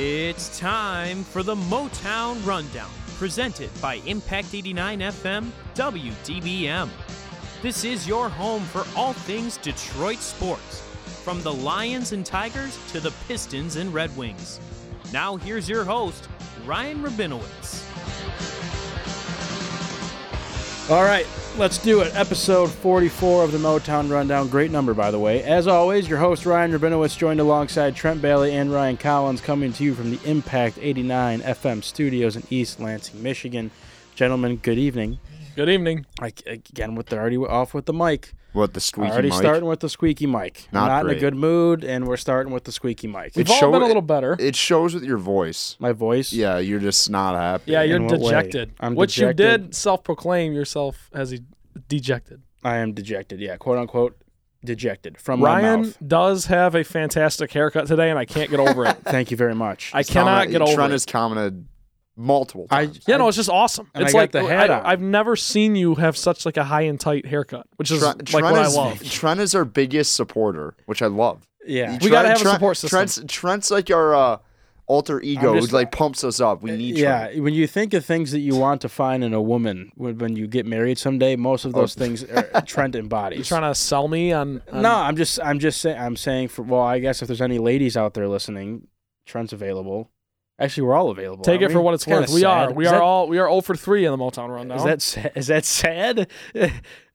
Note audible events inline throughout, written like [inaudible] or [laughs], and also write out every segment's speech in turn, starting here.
It's time for the Motown Rundown, presented by Impact 89 FM WDBM. This is your home for all things Detroit sports, from the Lions and Tigers to the Pistons and Red Wings. Now, here's your host, Ryan Rabinowitz. All right, let's do it. Episode 44 of the Motown Rundown. Great number, by the way. As always, your host, Ryan Rabinowitz, joined alongside Trent Balley and Ryan Collins, coming to you from the Impact 89 FM studios in East Lansing, Michigan. Gentlemen, good evening. Good evening. I, again, with the already off with the mic. What the squeaky already mic? starting with the squeaky mic. Not Not in a good mood, and we're starting with the squeaky mic. We've It all show- been a little better. It shows with your voice. My voice. Yeah, you're just not happy. yeah, you're In way? dejected. I'm Which dejected. you did self-proclaim yourself as a dejected. I am dejected. Yeah, quote unquote dejected from my Ryan mouth. does have a fantastic haircut today, and I can't get over it. [laughs] Thank you very much. I cannot get over Trent it. has commented multiple I- times. Yeah, no, it's just awesome. And it's I got like the hat I, on. I've never seen you have such like a high and tight haircut, which is Trent, like Trent what is, I love. Trent is our biggest supporter, which I love. yeah. We gotta have a support system. Trent's, Trent's like our uh, alter ego just- who like pumps us up. We need yeah, Trent. when you think of things that you want to find in a woman when, when you get married someday, most of those things are, [laughs] Trent embodies. You trying to sell me on? on no, I'm just I'm just saying I'm saying for well, I guess if there's any ladies out there listening, Trent's available. Actually, we're all available. Take aren't it for what it's kinda worth. We are. We Is are that- all. We are all for three in the Motown rundown. Is that sa- is that sad?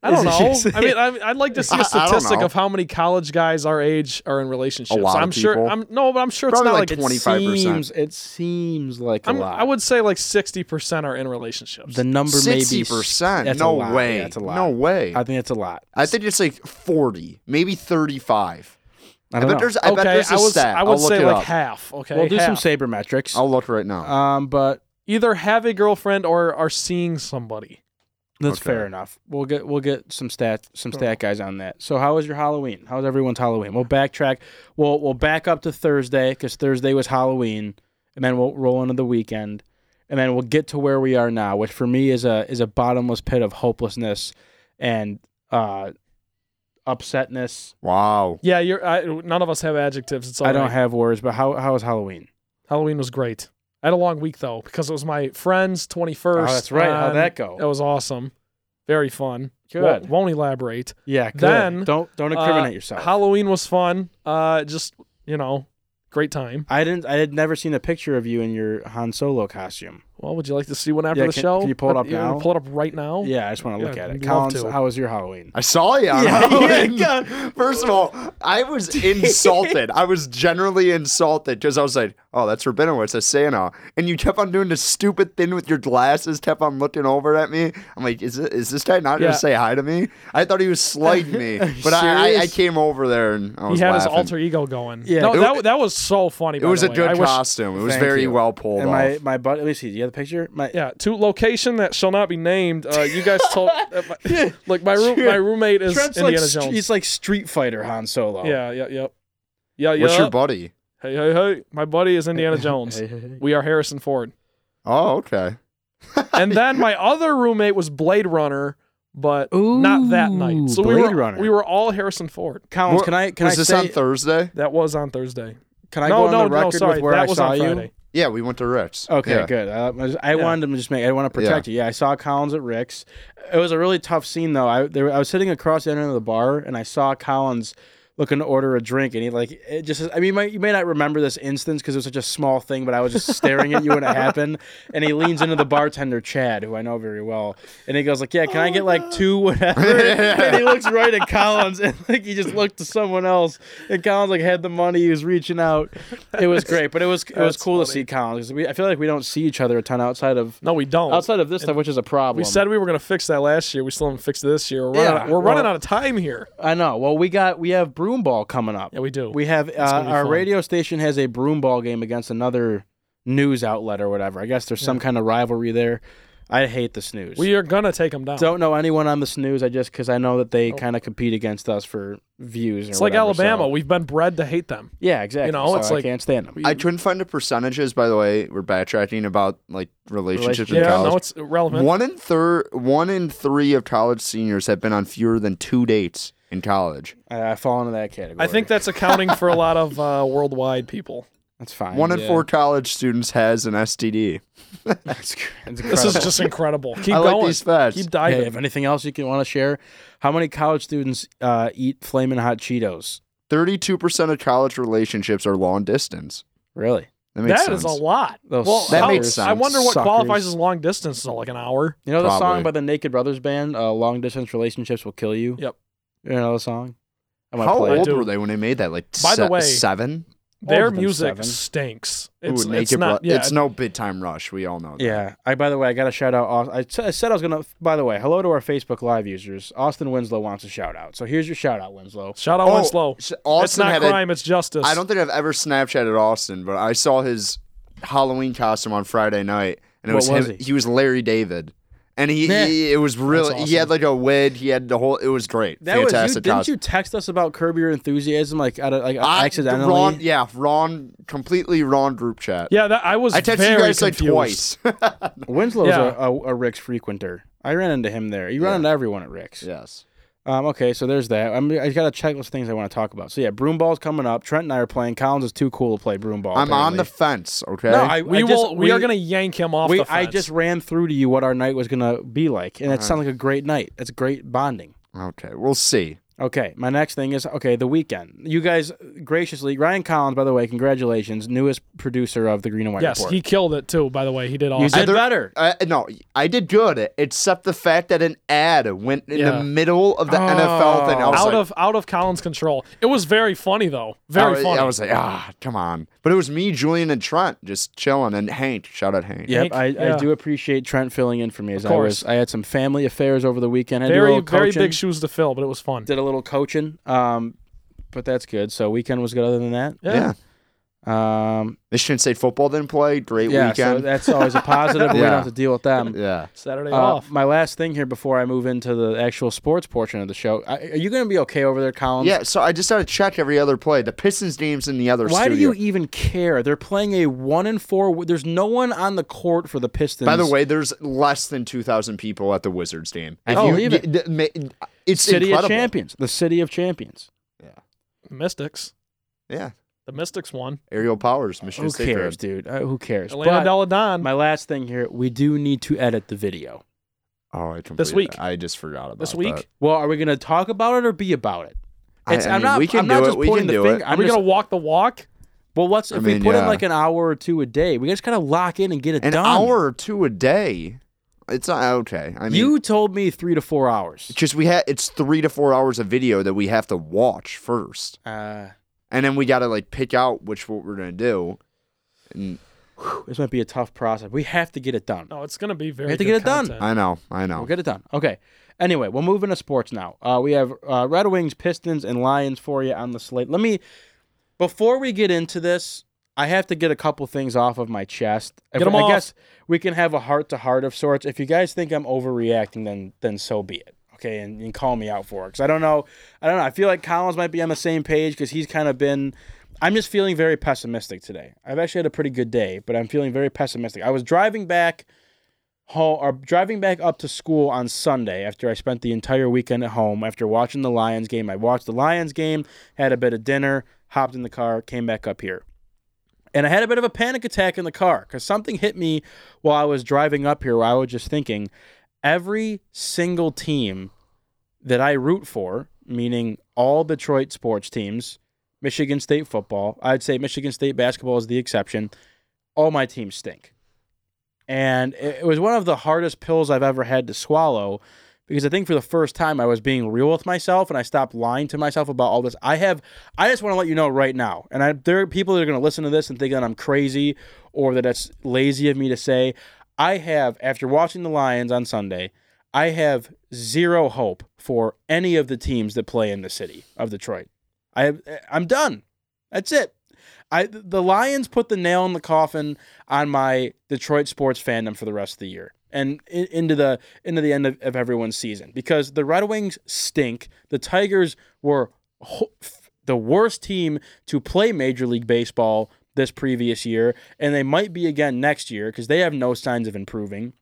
I don't know. Is I mean, I, I'd like to [laughs] see a statistic of how many college guys our age are in relationships. A lot I'm sure. people. I'm no, but I'm sure Probably it's not like like, 20. 25%. It seems like a I'm, lot. I would say like 60 percent are in relationships. the number may be Sixty percent. That's a No lot. way. Yeah, that's a lot. No way. I think it's a lot. I think it's like forty, maybe thirty-five. I don't bet know. there's. I bet okay, there's a I would. stat. I would I'll look say it like up. half. Okay, we'll do some half. sabermetrics. I'll look right now. Um, but Either have a girlfriend or are seeing somebody. That's Okay. fair enough. We'll get we'll get some stat some stat guys on that. So how was your Halloween? How was everyone's Halloween? We'll backtrack. We'll we'll back up to Thursday because Thursday was Halloween, and then we'll roll into the weekend, and then we'll get to where we are now, which for me is a is a bottomless pit of hopelessness and uh, upsetness. wow. Yeah, you're. I, none of us have adjectives. It's all I don't have words, but how how was Halloween? Halloween was great. I had a long week though because it was my friend's 21st. Oh, that's right. How'd that go? It was awesome. Very fun. Good. Won't, won't elaborate. Yeah. Good. Then, don't don't incriminate Uh, yourself. Halloween was fun. Uh, just you know, great time. I didn't. I had never seen a picture of you in your Han Solo costume. Well, would you like to see one after Yeah, the can- show? can you pull it up You wanna now? Pull it up right now. Yeah, I just want to look Yeah, at it. I'd love Collins, to. how was your Halloween? I saw you. on [laughs] Yeah, Halloween. [laughs] yeah. First of all, I was [laughs] insulted. I was generally insulted because I was like, "Oh, that's Rabinowitz, that's Santa," and you kept on doing this stupid thing with your glasses. Kept on looking over at me. I'm like, "Is it, is this guy not Yeah. gonna say hi to me?" I thought he was slighting me, but I, I, I serious? came over there and I He was had his laughing. alter ego going. Yeah. no, It that, that was so funny. It by was the a way. good I wish- costume. It was Thank very you. well pulled and off. my my buddy, let me see. Do have the picture? My Yeah, to location that shall not be named. Uh, you guys told. [laughs] Uh, my, look, my room, my roommate is Trent's Indiana like Jones. he's like Street Fighter Han Solo. yeah, yeah, yep. Yeah, yeah. What's your buddy? hey, hey, hey! My buddy is Indiana [laughs] Jones. Hey, hey, hey. We are Harrison Ford. Oh, okay. [laughs] and then my other roommate was Blade Runner, but not that night. Ooh, So we were Runner. we were all Harrison Ford. Collins, What- can I can was I this say on Thursday? That was on Thursday. can I no, go on no, the no, record sorry. with where that I was saw on you? Yeah, we went to Rick's. Okay, Yeah. good. Um, I, I Yeah. wanted to just make. I want to protect you. Yeah, I saw Collins at Rick's. It was a really tough scene though. I there, I was sitting across the end of the bar and I saw Collins looking to order a drink and he like it just. I mean, you might, you may not remember this instance because it was such a small thing, but I was just staring at you when it [laughs] happened. And he leans into the bartender Chad, who I know very well, and he goes like, "Yeah, can I oh, get like two whatever?" [laughs] and he looks right at Collins and like he just looked to someone else, and Collins like had the money. He was reaching out. It was great, but it was it was cool to see Collins. 'cause We, I feel like we don't see each other a ton outside of No, we don't. outside of this stuff, which is a problem. we said we were going to fix that last year. We still haven't fixed it this year. We're, Yeah, running, we're running out of time here. I know. Well, we got we have broom ball coming up. Yeah, we do. We have uh, our fun. radio station has a broom ball game against another news outlet or whatever. I guess there's some kind of rivalry there. I hate the snooze. we are going to take them down. don't know anyone on the snooze. I just because I know that they kind of compete against us for views. Or Oh. it's like whatever, Alabama. so- We've been bred to hate them. Yeah, exactly. You know, so it's I like- can't stand them. I couldn't find the percentages. By the way, we're backtracking about like relationships in Yeah, college. no, it's irrelevant. One in third, one in three of college seniors have been on fewer than two dates in college. I, I fall into that category. I think that's accounting for a lot of uh, worldwide people. That's fine. One in Yeah. four college students has an STD. [laughs] That's, [laughs] that's This is just incredible. Keep I like going. these facts. Keep Hey, diving. if anything else you can want to share, how many college students uh, eat flaming hot Cheetos? Thirty-two percent of college relationships are long distance. Really? That makes That is sense. a lot. Those well, That how- makes I wonder what Suckers. qualifies as long distance. So like an hour. You know the song by the Naked Brothers band, uh, "Long Distance Relationships Will Kill You." Yep. You know the song. I'm gonna How play old do. were they when they made that? Like By the se- way, seven. Their Older than music seven. stinks. Ooh, It's, Naked it's not. Bro- yeah, it's no big time rush. We all know. That. Yeah. I by the way, I got to shout out. Aus- I, t- I said I was gonna. By the way, hello to our Facebook Live users. Austin Winslow wants a shout out. So here's your shout out, Winslow. Shout out Oh, Winslow. s- It's not had a- crime. it's justice. I don't think I've ever Snapchatted Austin, but I saw his Halloween costume on Friday night, and it What was, was him. he? He was Larry David, and he, Nah. he it was really he had like a wig. He had the whole. It was great. That was you. Fantastic Didn't costume. you text us about Curb Your Enthusiasm like out of, like I- accidentally? Wrong, yeah, wrong, completely wrong group chat. Yeah, that I was I texted very you guys confused. like twice. [laughs] Winslow's Yeah. a, a, a Rick's frequenter. I ran into him there. You run Yeah. into everyone at Rick's. yes. Um, okay, so there's that. I'm, I got a checklist of things I want to talk about. So yeah, broom ball's coming up. Trent and I are playing. Collins is too cool to play broom ball. I'm on the fence. Okay. No, I, We I just, will. We, are gonna yank him off We, the I just ran through to you what our night was gonna be like, and it Uh-huh. sounded like a great night. It's great bonding. okay. We'll see. Okay, my next thing is okay. The weekend. You guys graciously, Ryan Collins, by the way, congratulations, newest producer of the Green and White yes, Report. he killed it too. By the way, he did you awesome. did Other- better. Uh, no, I did good, except the fact that an ad went in Yeah. the middle of the NFL thing. I was out like, of out of Collins' control. It was very funny though. Very I, was- funny. I was like, ah, come on. But it was me, Julian, and Trent just chilling, and Hank. Shout out Hank. Yep, Hank, I, yeah. I do appreciate Trent filling in for me. As Of I course. was, I had some family affairs over the weekend. I did a very very big shoes to fill, but it was fun. Did a little coaching. Um, but that's good. So weekend was good. Other than that, Yeah. Yeah. um, Michigan State football didn't play. Great yeah. So weekend. that's always a positive. We don't have to deal with them. yeah. Saturday Uh, off. my last thing here before I move into the actual sports portion of the show. I, are you going to be okay over there, Collins? Yeah, so I just had to check every other play. The Pistons game's in the other Why do you even care? They're playing a one and four. There's no one on the court for the Pistons. By the way, there's less than 2,000 people at the Wizards game. I If don't you- believe it. Y- th- ma- It's City incredible. of Champions, the City of Champions. Yeah. Mystics. Yeah. The Mystics won. Aerial Powers, Michigan Who State. cares, grad. dude? Uh, who cares? Elena But Deladon. my last thing here, we do need to edit the video. Oh, I completely, week. I just forgot about This week? that. Well, are we going to talk about it or be about it? I- It's, I am mean, not. we can I'm not do it. just We pointing can the do finger. it. I'm Are we just, gonna walk the walk? well, let's I if we mean, put in like an hour or two a day, we just gotta lock in and get it An done. An hour or two a day. It's not okay. I mean, you told me three to four hours. Just we had it's three to four hours of video that we have to watch first, Uh, and then we got to like pick out which what we're gonna do. And this might be a tough process. We have to get it done. No, it's gonna be very. We have to good get it done. I know, I know. We'll get it done. Okay. Anyway, we'll move into sports now. Uh, we have uh, Red Wings, Pistons, and Lions for you on the slate. Let me, before we get into this, I have to get a couple things off of my chest. If- Get 'em I off. guess we can have a heart to heart of sorts. If you guys think I'm overreacting, then then so be it. Okay, and, and call me out for it. Because I don't know, I don't know. I feel like Collins might be on the same page because he's kind of been. I'm just feeling very pessimistic today. I've actually had a pretty good day, but I'm feeling very pessimistic. I was driving back home or driving back up to school on Sunday after I spent the entire weekend at home after watching the Lions game. I watched the Lions game, had a bit of dinner, hopped in the car, came back up here. And I had a bit of a panic attack in the car because something hit me while I was driving up here I was just thinking every single team that I root for, meaning all Detroit sports teams, Michigan State football, I'd say Michigan State basketball is the exception, all my teams stink. And it was one of the hardest pills I've ever had to swallow because I think for the first time I was being real with myself and I stopped lying to myself about all this. I have I just want to let you know right now, and I, there are people that are going to listen to this and think that I'm crazy or that it's lazy of me to say. I have after watching the Lions on Sunday, I have zero hope for any of the teams that play in the city of Detroit. I I'm done. That's it. I the Lions put the nail in the coffin on my Detroit sports fandom for the rest of the year and into the into the end of, of everyone's season because the Red Wings stink. The Tigers were the worst team to play Major League Baseball this previous year, and they might be again next year because they have no signs of improving.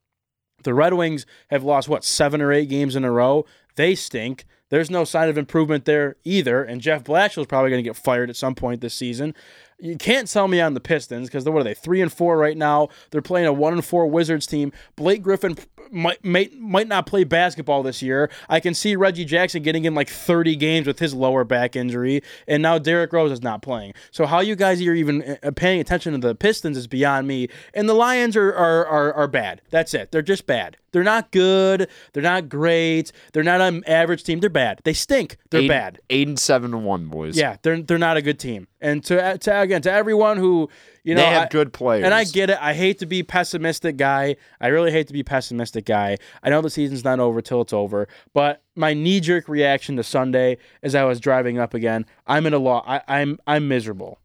The Red Wings have lost what seven or eight games in a row. They stink. There's no sign of improvement there either. And Jeff Blashill is probably going to get fired at some point this season. You can't sell me on the Pistons because they're what are they three and four right now? They're playing a one and four Wizards team. Blake Griffin might might might not play basketball this year. I can see Reggie Jackson getting in like 30 games with his lower back injury, and now Derrick Rose is not playing. So how you guys are even uh, paying attention to the Pistons is beyond me. And the Lions are are are, are bad. That's it. They're just bad. They're not good. They're not great. They're not an average team. They're bad. They stink. They're eight, bad. Eight and seven and one, boys. Yeah, they're they're not a good team. And to, to again to everyone who you know they have I- good players. and I get it. I hate to be pessimistic guy. I really hate to be pessimistic guy. I know the season's not over till it's over, but my knee jerk reaction to Sunday as I was driving up again, I'm in a law. I, I'm I'm miserable.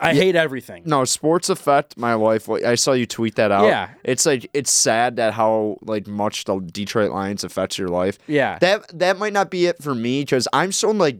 I hate everything. no sports affect my life. I saw you tweet that out. Yeah. it's like it's sad that how like much the Detroit Lions affects your life. Yeah. That that might not be it for me because I'm so like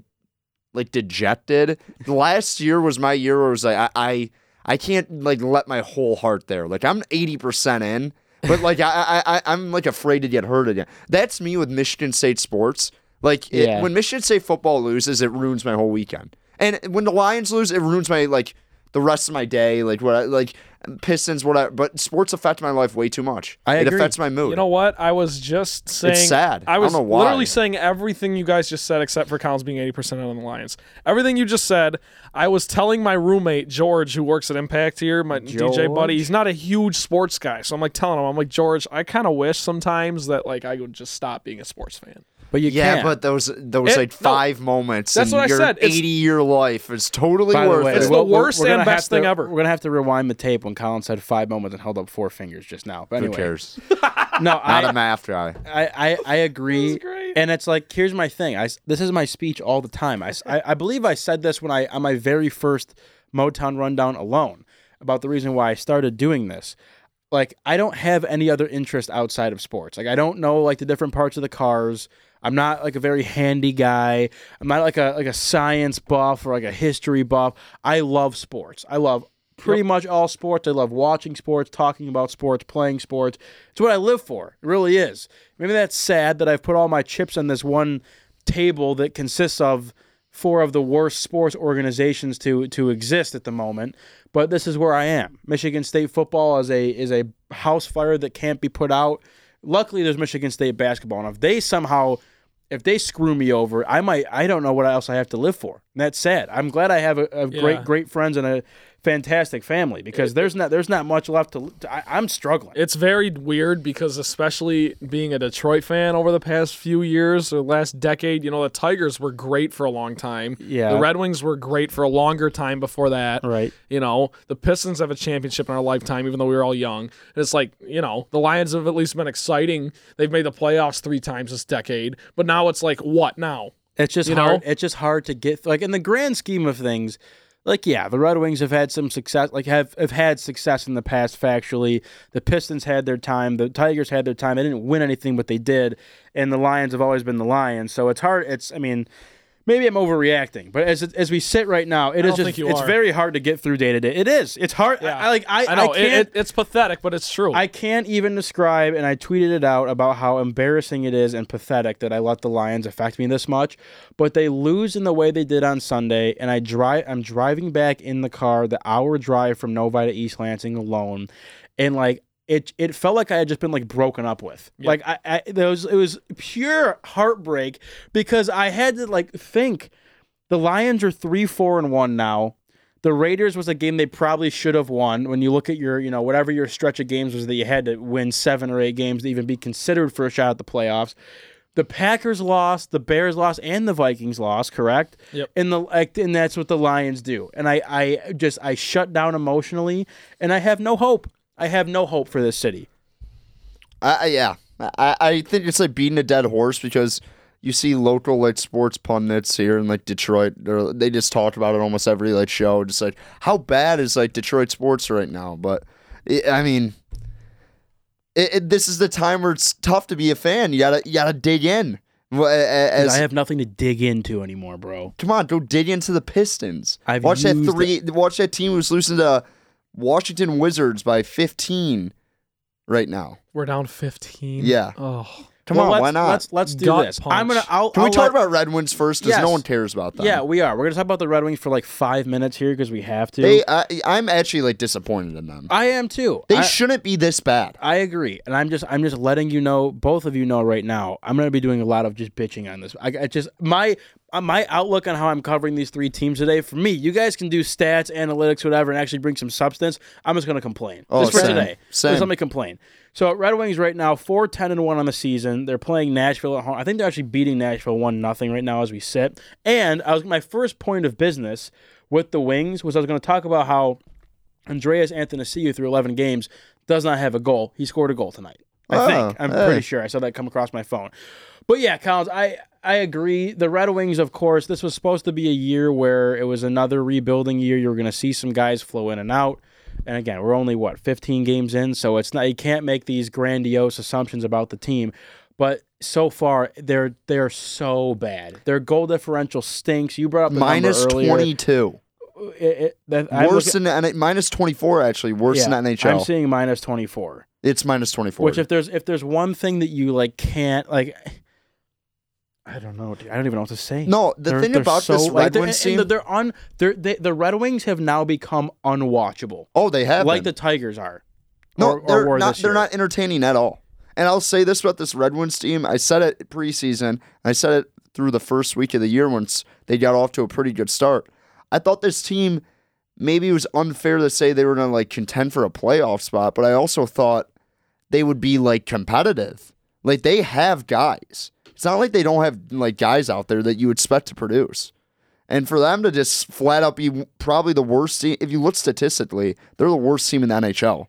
like dejected. Last year was my year where it was like I, I I can't like let my whole heart there. Like I'm eighty percent in, but like I, I I I'm like afraid to get hurt again. That's me with Michigan State sports. Like it, Yeah. when Michigan State football loses, it ruins my whole weekend. And when the Lions lose, it ruins my like the rest of my day. Like what I, like Pistons, whatever. But sports affect my life way too much. I it agree. affects my mood. You know what? I was just saying. sad. I I don't was know why. literally saying everything you guys just said, except for Collins being eighty percent on the Lions. Everything you just said, I was telling my roommate George, who works at Impact here, my DJ buddy. He's not a huge sports guy, so I'm like telling him, I'm like George, I kind of wish sometimes that like I would just stop being a sports fan. But you Yeah, can't. but those those It- like no. five moments That's in what I your said. It's- eighty year life is totally By worth way, it. It's the we'll- we're- worst we're and best thing to- ever. We're gonna have to rewind the tape when Colin said five moments and held up four fingers just now. But Who cares? [laughs] no, Not I, a math guy. I, I, I agree. And it's like, here's my thing. I, s- this is my speech all the time. I I believe I said this when I on my very first Motown rundown alone about the reason why I started doing this. Like, I don't have any other interest outside of sports. Like, I don't know like the different parts of the cars. I'm not like a very handy guy. I'm not like a like a science buff or like a history buff. I love sports. I love pretty much all sports. I love watching sports, talking about sports, playing sports. It's what I live for. It really is. Maybe that's sad that I've put all my chips on this one table that consists of four of the worst sports organizations to to exist at the moment. But this is where I am. Michigan State football is a is a house fire that can't be put out. Luckily, there's Michigan State basketball, and if they somehow if they screw me over, I might I don't know what else I have to live for. And that's sad. I'm glad I have a, a great great friends and a fantastic family because there's not there's not much left to. to I, I'm struggling. It's very weird because, especially being a Detroit fan over the past few years or last decade, you know, the Tigers were great for a long time. Yeah. The Red Wings were great for a longer time before that. Right. You know, the Pistons have a championship in our lifetime, even though we were all young. And it's like, you know, the Lions have at least been exciting. They've made the playoffs three times this decade. But now it's like, what now? It's just You hard. know? It's just hard to get like in the grand scheme of things. Like yeah, the Red Wings have had some success. Like have have had success in the past. Factually, the Pistons had their time. The Tigers had their time. They didn't win anything, but they did. And the Lions have always been the Lions. So it's hard. It's I mean. Maybe I'm overreacting, but as as we sit right now, it is just it's are. very hard to get through day to day. It is. It's hard. I, I like I I know. I it, can't it, it's pathetic, but it's true. I can't even describe, and I tweeted it out about how embarrassing it is and pathetic that I let the Lions affect me this much. But they lose in the way they did on Sunday, and I drive. I'm driving back in the car, the hour drive from Novi to East Lansing alone, and like it, it felt like I had just been like broken up with. Like I, I, there was, it was pure heartbreak because I had to like think the Lions are three, four, and one now. The Raiders was a game they probably should have won. When you look at your, you know, whatever your stretch of games was that you had to win seven or eight games to even be considered for a shot at the playoffs. The Packers lost, the Bears lost, and the Vikings lost, correct? Yep. And the like, and that's what the Lions do. And I, I just I shut down emotionally, and I have no hope. I have no hope for this city. I, yeah, I, I think it's like beating a dead horse because you see local like sports pundits here in like Detroit. They just talk about it almost every like show. Just like how bad is like Detroit sports right now? But it, I mean, it, it, this is the time where it's tough to be a fan. You gotta you gotta dig in. Well, a- a- As, I have nothing to dig into anymore, bro. come on, go dig into the Pistons. I've watch that three. Watch that team who's losing to Washington Wizards by fifteen right now. We're down 15. Yeah. Oh. Come Well, on, let's, why not? Let's let's do Gut this. punch. I'm gonna. I'll, Can we I'll talk let- about Red Wings first? Because Yes. no one cares about them. Yeah, we are. We're gonna talk about the Red Wings for like five minutes here because we have to. They, I, I'm actually like disappointed in them. I am too. They I, shouldn't be this bad. I agree, and I'm just I'm just letting you know, both of you know right now. I'm gonna be doing a lot of just bitching on this. I, I just my Uh, my outlook on how I'm covering these three teams today. For me, you guys can do stats, analytics, whatever, and actually bring some substance. I'm just gonna complain. Oh, just for same. today. Same. Just let me complain. So Red Wings right now, 4 10 and 1 on the season. They're playing Nashville at home. I think they're actually beating Nashville 1 nothing right now as we sit. And I was my first point of business with the Wings was I was going to talk about how Andreas Athanasiu through 11 games does not have a goal. He scored a goal tonight. I Oh, think. I'm hey. pretty sure. I saw that come across my phone. But yeah, Collins, I I agree. The Red Wings, of course, this was supposed to be a year where it was another rebuilding year. You were going to see some guys flow in and out. And again, we're only what 15 games in, so it's not you can't make these grandiose assumptions about the team. But so far, they're they're so bad. Their goal differential stinks. You brought up the Minus number earlier. 22. Uh, it, it, that, Worse than minus 24 actually. Worse yeah, than NHL. I'm seeing minus 24. it's minus 24. Which if there's if there's one thing that you like can't like I don't know, dude. I don't even know what to say. no, the They're- thing they're about so- this like, Red they're- Wings team. they're on they're, they, the Red Wings have now become unwatchable. oh, they have like been. the Tigers are. No, or, or they're were not. They're not entertaining at all. And I'll say this about this Red Wings team. I said it preseason. I said it through the first week of the year once they got off to a pretty good start. I thought this team maybe it was unfair to say they were to like contend for a playoff spot, but I also thought they would be like competitive. Like they have guys. It's not like they don't have like guys out there that you expect to produce. And for them to just flat out be probably the worst team, if you look statistically, they're the worst team in the NHL.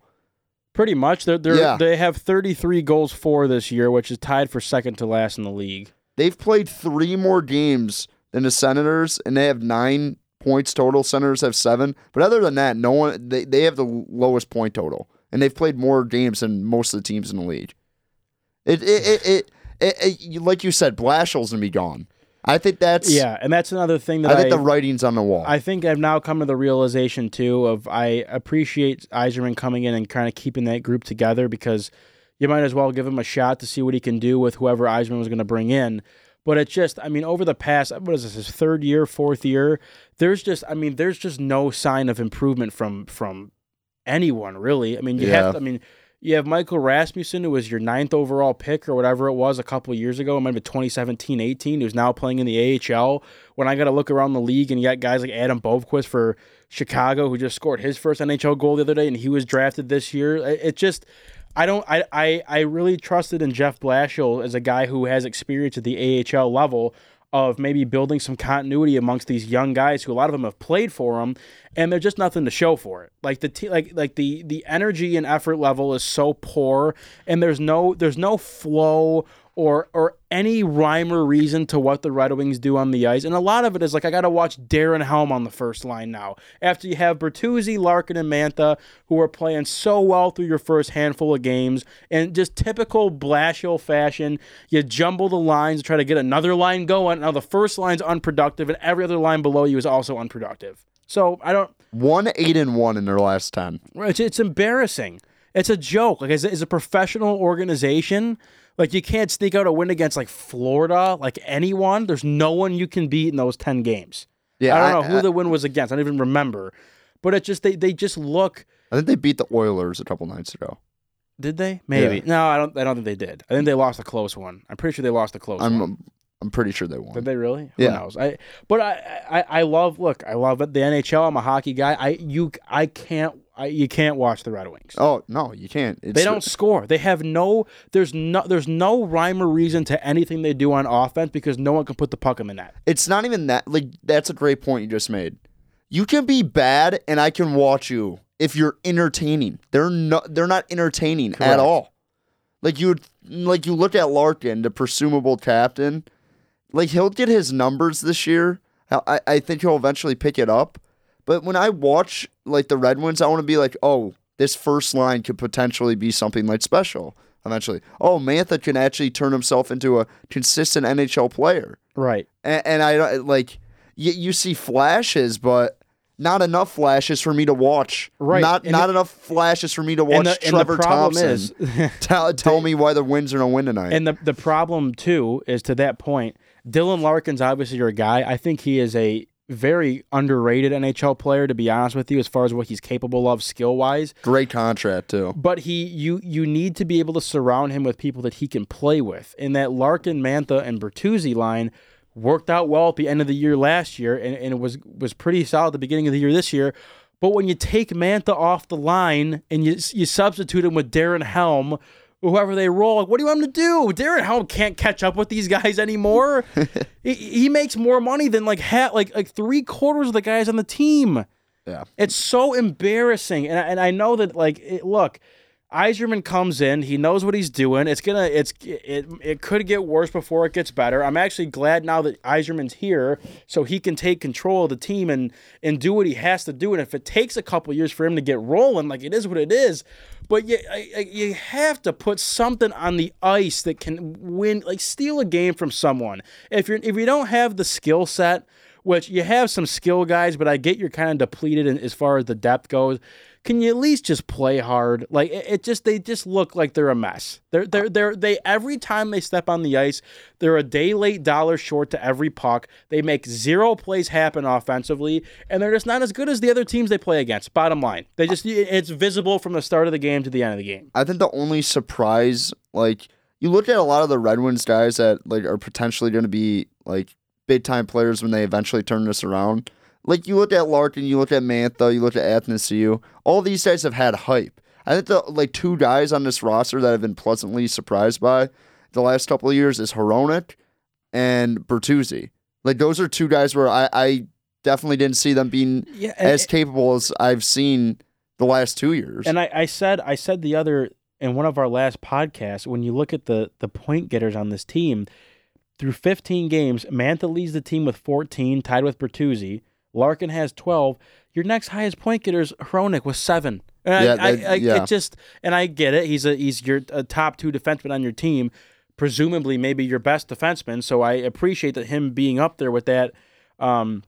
Pretty much. They're, they're Yeah. they have 33 goals for this year, which is tied for second to last in the league. They've played three more games than the Senators, and they have nine points total. Senators have seven, but other than that, no one they, they have the lowest point total, and they've played more games than most of the teams in the league. It it it, it, Eh, eh, it, it- like you said, Blashill's gonna be gone. I think that's Yeah, and that's another thing that I I, think the writing's on the wall. I think I've now come to the realization too of I appreciate Yzerman coming in and kind of keeping that group together because you might as well give him a shot to see what he can do with whoever Yzerman was going to bring in. But it's just, I mean, over the past, what is this, his third year, fourth year? There's just, I mean, there's just no sign of improvement from from anyone really. I mean, you Yeah. have, to, I mean, you have Michael Rasmussen, who was your ninth overall pick or whatever it was a couple years ago. Might have 2017 18, who's now playing in the AHL. When I got to look around the league and you got guys like Adam Boqvist for Chicago, who just scored his first NHL goal the other day, and he was drafted this year. It just, I don't, I, I, I really trusted in Jeff Blashill as a guy who has experience at the AHL level of maybe building some continuity amongst these young guys who a lot of them have played for him and there's just nothing to show for it. Like the te- like like the the energy and effort level is so poor and there's no there's no flow or or any rhyme or reason to what the Red Wings do on the ice. And a lot of it is like I got to watch Darren Helm on the first line now. After you have Bertuzzi, Larkin and Mantha who are playing so well through your first handful of games and just typical Blashill fashion you jumble the lines to try to get another line going. Now the first line's unproductive and every other line below you is also unproductive. So I don't one eight and one in their last ten. it's, it's embarrassing it's a joke like as, as a professional organization like you can't sneak out a win against like Florida like anyone there's no one you can beat in those 10 games Yeah, I don't know who I- the win was against I don't even remember but it just they, they just look I think they beat the Oilers a couple nights ago. did they maybe no I don't I don't think they did I think they lost a close one I'm pretty sure they lost a close one I'm I'm pretty sure they won. Did they really? Who Yeah. knows? I but I, I I love look, I love it. The NHL. I'm a hockey guy. I you I can't I, you can't watch the Red Wings. Oh no, you can't. It's They don't score. They have no there's no there's no rhyme or reason to anything they do on offense because no one can put the puck in the net. It's not even that. Like that's a great point you just made. You can be bad, and I can watch you if you're entertaining. They're not. They're not entertaining Correct. at all. Like you, like you look at Larkin, the presumable captain. Like he'll get his numbers this year. I, I think he'll eventually pick it up. But when I watch like the Red Wings, I want to be like, oh, this first line could potentially be something like special. Eventually, oh, Mantha can actually turn himself into a consistent NHL player Right. and, and I like you, you see flashes, but not enough flashes for me to watch. Right, Not and not the- enough flashes for me to watch the, Trevor Thompson. is, [laughs] [laughs] tell tell me why the wins are no win tonight. and the the problem too is to that point. Dylan Larkin's obviously your guy. I think he is a very underrated NHL player, to be honest with you, as far as what he's capable of skill wise. Great contract too. But he, you, you need to be able to surround him with people that he can play with. And that Larkin, Mantha, and Bertuzzi line worked out well at the end of the year last year, and, and it was was pretty solid at the beginning of the year this year. But when you take Mantha off the line and you you substitute him with Darren Helm, whoever they roll, like, what do you want him to do? Darren Helm can't catch up with these guys anymore. [laughs] he, he makes more money than like ha- like like three quarters of the guys on the team. Yeah. It's so embarrassing, and I, and I know that like it, look, Yzerman comes in, he knows what he's doing. It's gonna it's it it could get worse before it gets better. I'm actually glad now that Yzerman's here, so he can take control of the team and and do what he has to do. And if it takes a couple years for him to get rolling, like it is what it is, but you you have to put something on the ice that can win, like steal a game from someone. If you're if you don't have the skill set which you have some skill guys, but I get you're kind of depleted in, as far as the depth goes. Can you at least just play hard? Like it, it just they just look like they're a mess. They're they're they're they every time they step on the ice, they're a day late dollar short to every puck. They make zero plays happen offensively, and they're just not as good as the other teams they play against. Bottom line, they just it's visible from the start of the game to the end of the game. I think the only surprise, like you look at a lot of the Red Wings guys that like are potentially going to be like big time players when they eventually turn this around. Like you look at Larkin, you look at Mantha, you look at Athanasiu. All these guys have had hype. I think the like two guys on this roster that I've been pleasantly surprised by the last couple of years is Hronek and Bertuzzi. Like those are two guys where I, I definitely didn't see them being Yeah, as capable as I've seen the last two years. And I, I said I said the other in one of our last podcasts, when you look at the the point getters on this team, through 15 games, Mantha leads the team with 14, tied with Bertuzzi. Larkin has 12. Your next highest point getter is Hronek with seven. And Yeah, I, I, I, yeah. it just and I get it. He's a he's your a top two defenseman on your team, presumably maybe your best defenseman. So I appreciate that him being up there with that, um,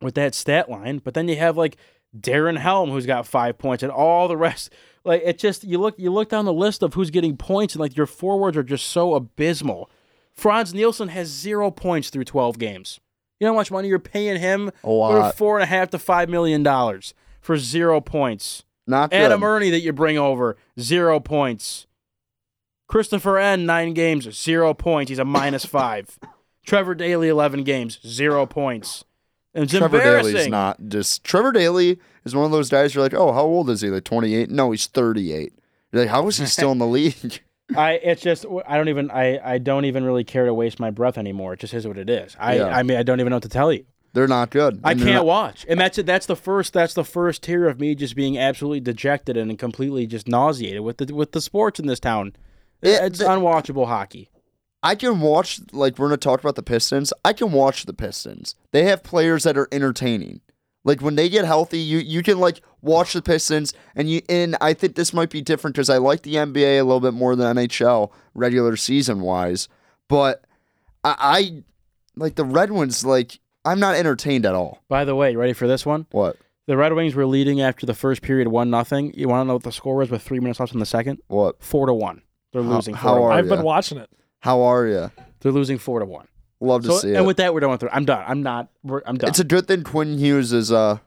with that stat line. But then you have like Darren Helm who's got five points, and all the rest. [laughs] Like it just you look you look down the list of who's getting points, and like your forwards are just so abysmal. Frans Nielsen has zero points through 12 games. You know how much money you're paying him? A lot. Four and a half to five million dollars for zero points. Not good. Adam Erne that you bring over, zero points. Christoffer Ehn, nine games, zero points. He's a minus [coughs] five. Trevor Daley, 11 games, zero points. And it's Trevor. Daley's not just Trevor Daley is one of those guys you're like, oh, how old is he? Like 28? No, he's 38. You're like, how is he still in the [laughs] league? I it's just I don't even I, I don't even really care to waste my breath anymore. It just is what it is. I Yeah. I mean I don't even know what to tell you. They're not good. I can't not- watch, and that's it. That's the first. That's the first tier of me just being absolutely dejected and completely just nauseated with the with the sports in this town. It- it's the- unwatchable hockey. I can watch like we're gonna talk about the Pistons. I can watch the Pistons. They have players that are entertaining. Like when they get healthy, you you can like watch the Pistons, and you and I think this might be different because I like the NBA a little bit more than NHL regular season wise. But I, I like the Red Wings. Like I'm not entertained at all. By the way, ready for this one? What? The Red Wings were leading after the first period, one nothing. You want to know what the score was with three minutes left in the second? What? Four to one. They're How- losing. how four to are one. I've been watching it. How are you? They're losing four to one. Love to So, see and it. with that, we're done with it. I'm done. I'm not. We're, I'm done. It's a good thing Quinn Hughes is uh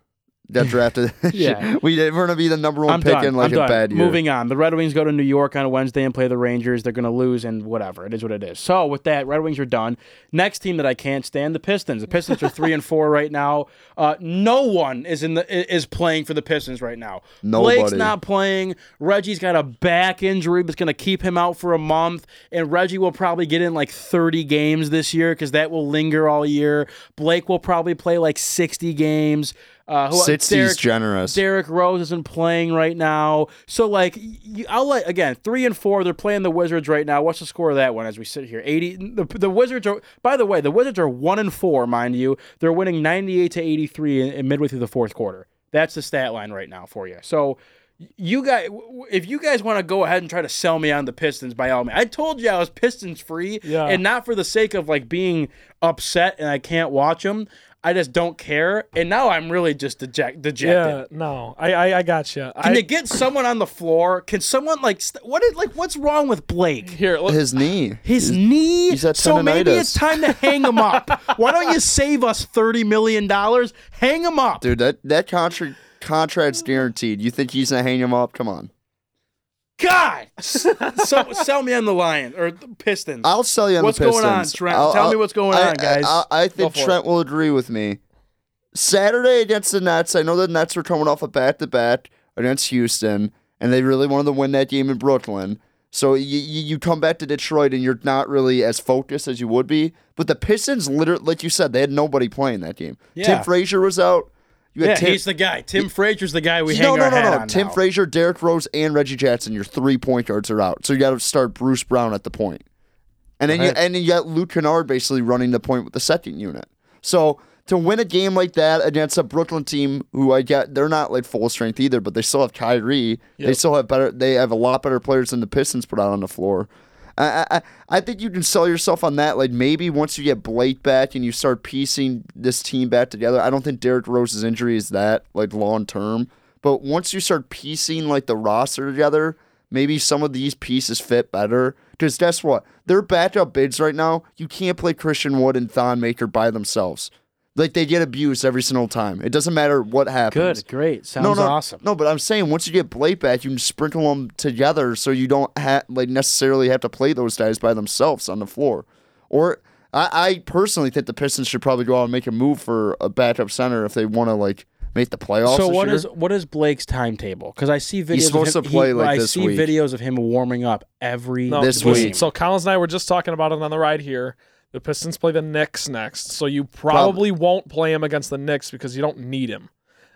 got [laughs] drafted. Yeah. we we're gonna be the number one I'm pick done. in like I'm a done. bad year. Moving on. The Red Wings go to New York on Wednesday and play the Rangers. They're going to lose and whatever. It is what it is. So with that, Red Wings are done. Next team that I can't stand, the Pistons. The Pistons are three and four right now. Uh, no one is in the is playing for the Pistons right now. Nobody. Blake's not playing. Reggie's got a back injury that's going to keep him out for a month, and Reggie will probably get in like 30 games this year because that will linger all year. Blake will probably play like 60 games. Uh, who, 60's Derrick- generous. Derrick Rose isn't playing right now. So like you, I'll let again three and four. They're playing the Wizards right now. What's the score of that one as we sit here? Eighty. The, the Wizards are. By the way, the Wizards are one and four, mind you. They're winning ninety eight to eighty three in, in midway through the fourth quarter. That's the stat line right now for you. So you guys, if you guys want to go ahead and try to sell me on the Pistons, by all means. I told you I was Pistons free, Yeah. and not for the sake of like being upset and I can't watch them. I just don't care, and now I'm really just deject, dejected. Yeah, no, I I, I got you. Can I, they get someone on the floor? Can someone like st- what is like what's wrong with Blake? here, look, His knee. His knee. he's had so maybe it's time to hang him up. [laughs] Why don't you save us thirty million dollars? Hang him up. Dude, that that contract contract's guaranteed. You think he's gonna hang him up? Come on. God, [laughs] so, sell me on the Lion or the Pistons. I'll sell you on What's the Pistons. What's going on, Trent? I'll- Tell me I'll- what's going I- on, guys. I, I, I think for it. Trent will agree with me. Saturday against the Nets, I know the Nets were coming off a bat to bat against Houston, and they really wanted to win that game in Brooklyn. So you, you you come back to Detroit and you're not really as focused as you would be. But the Pistons, literally, like you said, they had nobody playing that game. Yeah. Tim Frazier was out. You had yeah, Tim, he's the guy. Tim Frazier's the guy we no, hang no, our no, hat no. Tim now. Frazier, Derrick Rose, and Reggie Jackson. Your three point guards are out, so you got to start Bruce Brown at the point, and then you and then you got Luke Kennard basically running the point with the second unit. So to win a game like that against a Brooklyn team who I get, they're not like full strength either, but they still have Kyrie. They still have better. They have a lot better players than the Pistons put out on the floor. I, I I think you can sell yourself on that. Like maybe once you get Blake back and you start piecing this team back together. I don't think Derrick Rose's injury is that like long term. But once you start piecing like the roster together, maybe some of these pieces fit better. Because guess what? Their backup bids right now, you can't play Christian Wood and Thon Maker by themselves. Like they get abused every single time. It doesn't matter what happens. Good, great, sounds No, no, awesome. No, but I'm saying once you get Blake back, you can sprinkle them together so you don't ha- like necessarily have to play those guys by themselves on the floor. Or I, I personally think the Pistons should probably go out and make a move for a backup center if they want to like make the playoffs. So this what year. is what is Blake's timetable? Because I see videos. He's supposed of him, to play, he- like, I this see week. videos of him warming up every no, this listen, week. So Collins and I were just talking about it on the ride here. The Pistons play the Knicks next, so you probably won't play him against the Knicks because you don't need him.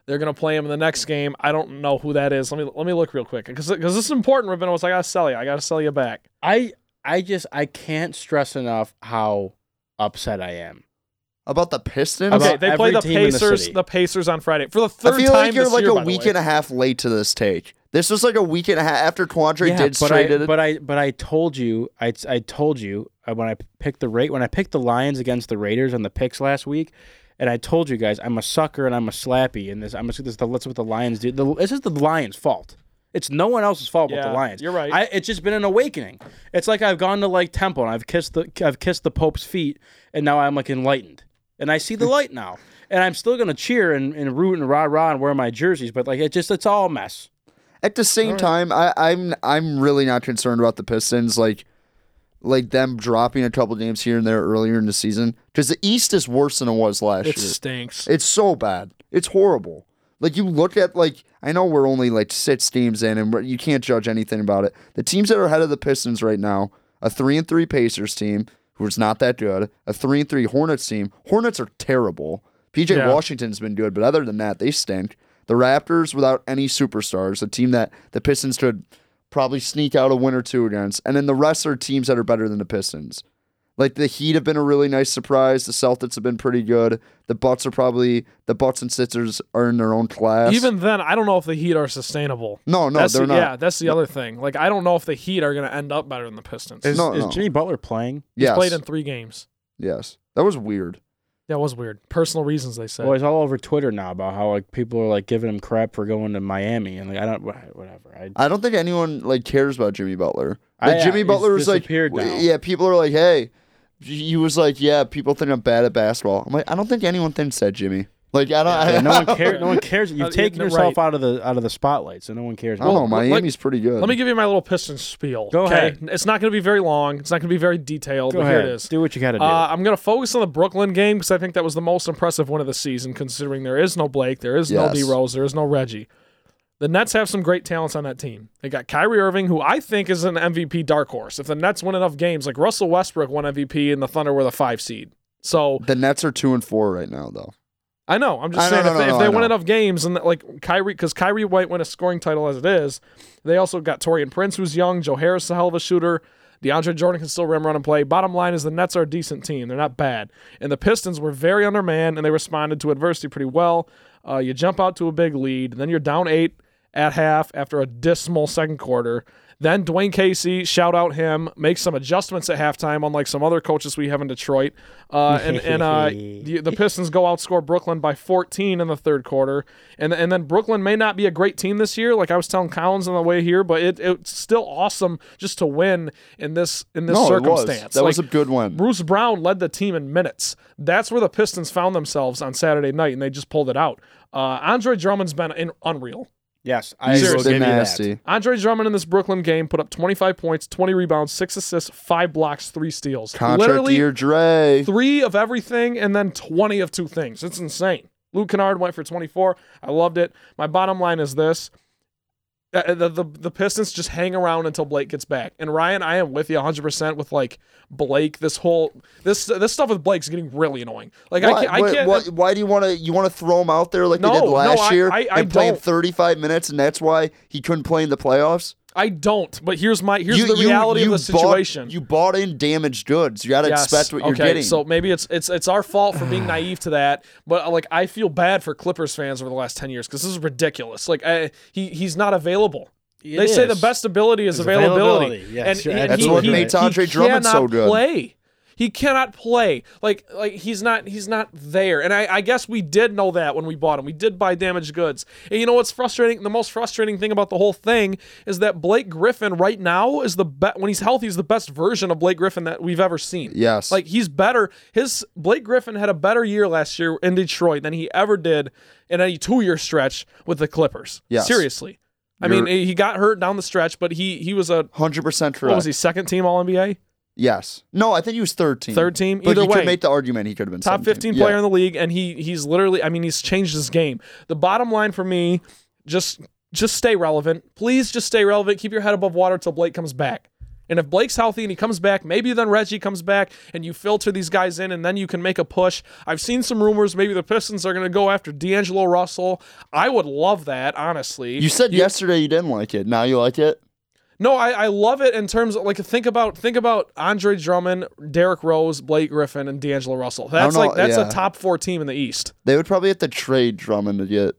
They're gonna play him in the next game. I don't know who that is. Let me let me look real quick because this is important, Ravinos. I gotta sell you. I gotta sell you back. I I just I can't stress enough how upset I am. about the Pistons? Okay, they play the team in the Pacers. The, Pacers on Friday for the third I feel time like you're like a week and a half late to this take. This was like a week and a half after Quandre yeah, did but I traded. but I but I told you I I told you uh, when I picked the rate when I picked the Lions against the Raiders on the picks last week. And I told you guys, I'm a sucker and I'm a slappy, and this I'm a, this is the, that's what the Lions do. The, this is the Lions' fault. It's no one else's fault but the Lions. you're right. I, it's just been an awakening. It's like I've gone to like temple and I've kissed the I've kissed the Pope's feet, and now I'm like enlightened, and I see the light now. And I'm still gonna cheer and, and root and rah rah and wear my jerseys, but like it just it's all a mess. At the same time, I, I'm I'm really not concerned about the Pistons, like like them dropping a couple games here and there earlier in the season, because the East is worse than it was last It year. It stinks. It's so bad. It's horrible. Like you look at like I know we're only like six teams in, and you can't judge anything about it. The teams that are ahead of the Pistons right now: a three and three Pacers team, who's not that good; a three and three Hornets team. Hornets are terrible. PJ Yeah. Washington's been good, but other than that, they stink. The Raptors without any superstars, a team that the Pistons could probably sneak out a win or two against, and then the rest are teams that are better than the Pistons. Like the Heat have been a really nice surprise. The Celtics have been pretty good. The Bucks are probably the Bucks and Sixers are in their own class. Even then, I don't know if the Heat are sustainable. no, no, that's they're the, not. Yeah, that's the other thing. Like, I don't know if the Heat are going to end up better than the Pistons. Is, No, is no. Jimmy Butler playing? He's played in three games. yes, that was weird. That was weird. Personal reasons, they said. Well, it's all over Twitter now about how like people are like giving him crap for going to Miami, and like I don't whatever. I I don't think anyone like cares about Jimmy Butler. I- Like yeah, Jimmy he's Butler was like, now. yeah, people are like, hey, he was like, yeah, people think I'm bad at basketball. I'm like, I don't think anyone thinks that, Jimmy. Like, I don't. Yeah, I, no one cares. No one [laughs] cares. Uh, You've yeah, taken no, yourself right. out of the out of the spotlight, so no one cares. I don't know. Well, like- Miami's pretty good. Let me give you my little Pistons spiel. Go okay? ahead. It's not going to be very long. It's not going to be very detailed. Go but ahead. Here it is. Do what you got to do. Uh, I'm going to focus on the Brooklyn game because I think that was the most impressive one of the season, considering there is no Blake, there is no D Rose, there is no Reggie. The Nets have some great talents on that team. They got Kyrie Irving, who I think is an MVP dark horse. If the Nets win enough games, like Russell Westbrook won MVP and the Thunder were the five seed. So the Nets are two and four right now, though. I know. I'm just I saying no, if no, they, no, if they win know. enough games and like Kyrie, because Kyrie White won a scoring title as it is. They also got Taurean Prince, who's young. Joe Harris, a hell of a shooter. DeAndre Jordan can still rim, run, and play. Bottom line is the Nets are a decent team. They're not bad. And the Pistons were very undermanned, and they responded to adversity pretty well. Uh, you jump out to a big lead, then you're down eight at half after a dismal second quarter. Then Dwane Casey, shout out him, makes some adjustments at halftime, unlike some other coaches we have in Detroit. Uh, and and uh, [laughs] the, the Pistons go outscore Brooklyn by 14 in the third quarter. And and then Brooklyn may not be a great team this year, like I was telling Collins on the way here, but it, it's still awesome just to win in this in this No, it was. circumstance. That was a good one. Bruce Brown led the team in minutes. That's where the Pistons found themselves on Saturday night, and they just pulled it out. Uh, Andre Drummond's been in, unreal. Yes, I Seriously. will give you that. nasty. Andre Drummond in this Brooklyn game put up 25 points, 20 rebounds, six assists, five blocks, three steals. Contract Literally year, Dre. three of everything, and then 20 of two things. It's insane. Luke Kennard went for 24. I loved it. My bottom line is this. Uh, the, the the Pistons just hang around until Blake gets back. And Ryan, I am with you 100% with like Blake. This whole this this stuff with Blake's getting really annoying. Like I Why, can't, I why- can't why, why do you want to? You want to throw him out there like No, they did no, last I- year I- I and play him 35 minutes, and that's why he couldn't play in the playoffs. I don't. But here's my here's you, the reality you of the bought- situation. you bought in damaged goods. You got to Yes. expect what you're getting. So maybe it's it's it's our fault for being [sighs] naive to that, but uh, like I feel bad for Clippers fans over the last ten years because this is ridiculous. Like I, he he's not available. It they say the best ability is It's availability, availability, yes, and you're he, That's he- what he- makes Andre Drummond so good. Play. He cannot play. Like like he's not he's not there. And I, I guess we did know that when we bought him. We did buy damaged goods. And you know what's frustrating? The most frustrating thing about the whole thing is that Blake Griffin right now is the best when he's healthy is the best version of Blake Griffin that we've ever seen. yes, Like he's better. His Blake Griffin had a better year last year in Detroit than he ever did in any two-year stretch with the Clippers. Yes. Seriously. I mean, he got hurt down the stretch, but he he was a 100 percent what was he second team All NBA, Yes. No, I think he was third team. third team. But Either you way, could make the argument he could have been top 17. 15 Yeah. player in the league, and he he's literally. I mean, he's changed his game. The bottom line for me, just just stay relevant. Please, just stay relevant. Keep your head above water till Blake comes back. And if Blake's healthy and he comes back, maybe then Reggie comes back and you filter these guys in and then you can make a push. I've seen some rumors maybe the Pistons are going to go after D'Angelo Russell. I would love that, honestly. You said yesterday you didn't like it. Now you like it. No, I, I love it in terms of like think about think about Andre Drummond, Derrick Rose, Blake Griffin, and D'Angelo Russell. That's know, like that's yeah. a top four team in the East. They would probably have to trade Drummond to get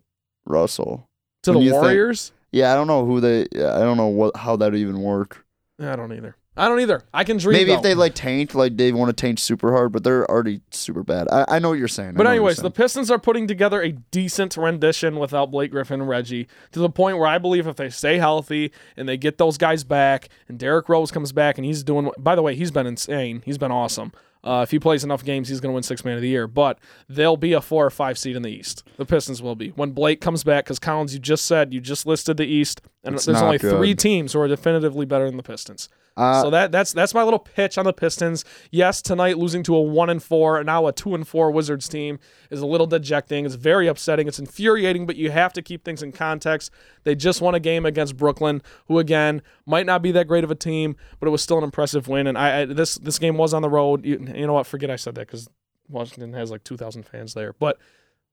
Russell. To When the you think- Warriors? Yeah, I don't know who they. I don't know what how that would even work. I don't either. I don't either. I can dream. Maybe if they like taint, like they want to taint super hard, but they're already super bad. I, I know what you're saying. But know what you're anyways, the. Pistons are putting together a decent rendition without Blake Griffin and Reggie to the point where I believe if they stay healthy and they get those guys back and Derrick Rose comes back and he's doing by the way, he's been insane. He's been awesome. Uh, if he plays enough games, he's going to win six man of the year. But they'll be a four or five seed in the East. The Pistons will be when Blake comes back. Because Collins, you just said you just listed the East, and It's there's only good. three teams who are definitively better than the Pistons. Uh, so that that's that's my little pitch on the Pistons. Yes, tonight losing to a one and four and now a two and four Wizards team is a little dejecting. It's very upsetting. It's infuriating, but you have to keep things in context. They just won a game against Brooklyn, who again might not be that great of a team, but it was still an impressive win. And I, I this this game was on the road. You, you know what? Forget I said that because Washington has like two thousand fans there. But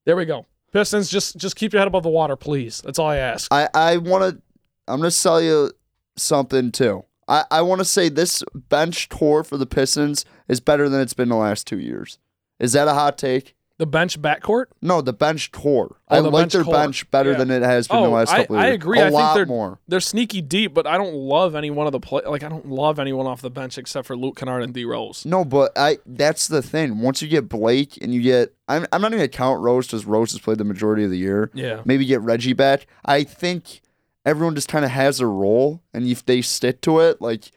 there we go. Pistons, just just keep your head above the water, please. That's all I ask. I I want to. I'm gonna sell you something too. I I want to say this bench tour for the Pistons is better than it's been the last two years. Is that a hot take? The bench backcourt. No, the bench tour. Oh, I the like bench their core. bench better Yeah. than it has been the Oh, last I, couple of years. I agree. A I think lot they're more. they're sneaky deep, but I don't love any one of the play. Like I don't love anyone off the bench except for Luke Kennard and D Rose. No, but I that's the thing. Once you get Blake and you get I'm I'm not even gonna count Rose because Rose has played the majority of the year. Yeah, Maybe get Reggie back. I think everyone just kind of has a role, and if they stick to it, like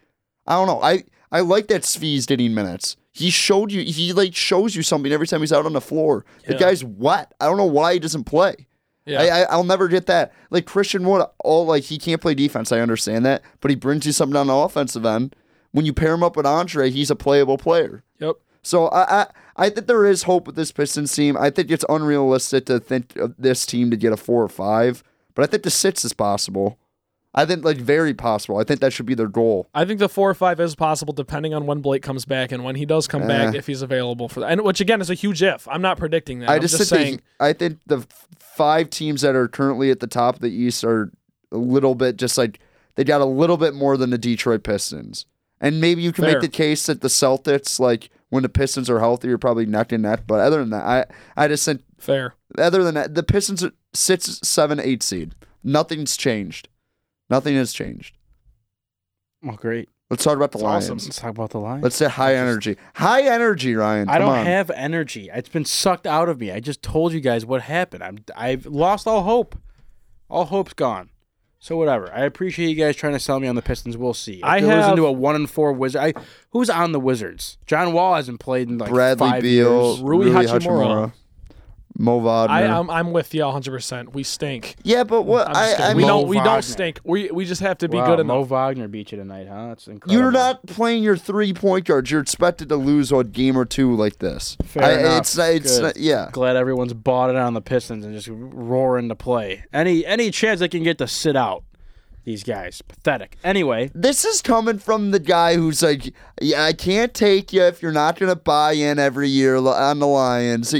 I don't know. I I like that Svi's getting minutes. He showed you. He like shows you something every time he's out on the floor. The guy's what? I don't know why he doesn't play. yeah. I, I I'll never get that. Like Christian Wood, all like he can't play defense. I understand that, but he brings you something on the offensive end. When you pair him up with Andre, he's a playable player. yep. So I, I I think there is hope with this Pistons team. I think it's unrealistic to think of this team to get a four or five, but I think the six is possible. I think like very possible. I think that should be their goal. I think the four or five is possible depending on when Blake comes back and when he does come back, Eh. if he's available for that. And which again is a huge if. I'm not predicting that. I I'm just, think saying. they, I think the five teams that are currently at the top of the East are a little bit just like they got a little bit more than the Detroit Pistons. And maybe you can Fair. make the case that the Celtics, like when the Pistons are healthy, are probably neck and neck. But other than that, I I just think Fair. other than that, the Pistons are six, seven, eight seed. Nothing's changed. Nothing has changed. Well, great. Let's talk about the That's Lions. awesome. Let's talk about the Lions. Let's say high just- energy. High energy, Ryan. I Come don't on. have energy. It's been sucked out of me. I just told you guys what happened. I'm I've lost all hope. All hope's gone. So whatever. I appreciate you guys trying to sell me on the Pistons. We'll see. I I lose have- into a one and four Wizard. I, who's on the Wizards? John Wall hasn't played in like Bradley five Beal, years. Rui Hachimura. Mo Wagner. I, I'm, I'm with you 100. percent We stink. yeah, but what? I'm just I, I we mean, don't we Wagner. don't stink. We we just have to be Wow, good Mo enough. Wagner beat you tonight, huh? That's incredible. you're not playing your three point guards. You're expected to lose a game or two like this. Fair I, enough. It's it's Good. yeah. Glad everyone's bought it on the Pistons and just roaring to play. Any any chance they can get to sit out these guys? Pathetic. Anyway, This is coming from the guy who's like, yeah, I can't take you if you're not gonna buy in every year on the Lions.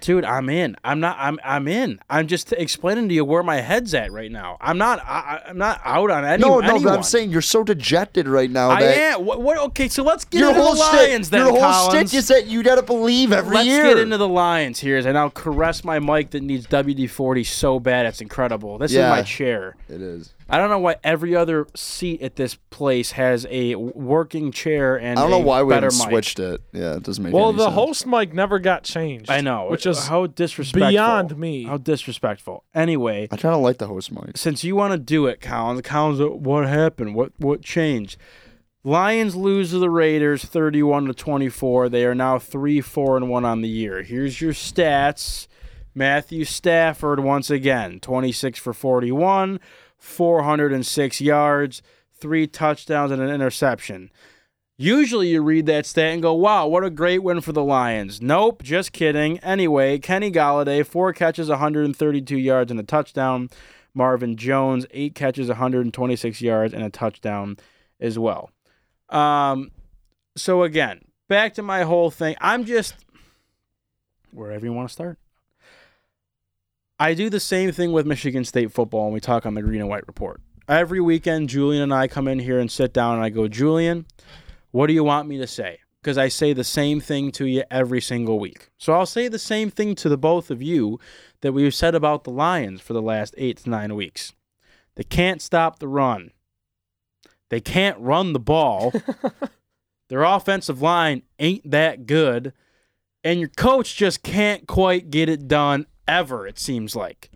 Dude, I'm in. I'm not. I'm I'm in. I'm just explaining to you where my head's at right now. I'm not. I, I'm not out on any. No, no, anyone. but I'm saying you're so dejected right now I that am. What, what? Okay, so let's get your into whole the Lions stick, then, your whole Collins. stick is that you gotta believe every Let's year. get into the Lions here as I'll caress my mic that needs WD 40 so bad it's incredible. This Yeah. is my chair. it is. I don't know why every other seat at this place has a working chair and I don't know why we better haven't mic. switched it. Yeah, it doesn't make sense. Well, the sense. host mic never got changed. I know, which is how disrespectful. beyond me. How disrespectful. Anyway, I kind of like the host mic. since you want to do it, Collins, Collins, what happened? What what changed? Lions lose to the Raiders 31 to 24. They are now 3 4 and 1 on the year. Here's your stats. Matthew Stafford once again, 26 for 41, 406 yards, 3 touchdowns and an interception. Usually you read that stat and go, wow, what a great win for the Lions. Nope, just kidding. Anyway, Kenny Golladay, four catches, 132 yards and a touchdown. Marvin Jones, eight catches, 126 yards and a touchdown as well. Um, so again, back to my whole thing. I'm just wherever you want to start. I do the same thing with Michigan State football when we talk on the Green and White Report. Every weekend, Julian and I come in here and sit down and I go, Julian, what do you want me to say? Because I say the same thing to you every single week. So I'll say the same thing to the both of you that we've said about the Lions for the last eight to nine weeks. They can't stop the run. They can't run the ball. [laughs] Their offensive line ain't that good. And your coach just can't quite get it done ever, it seems like.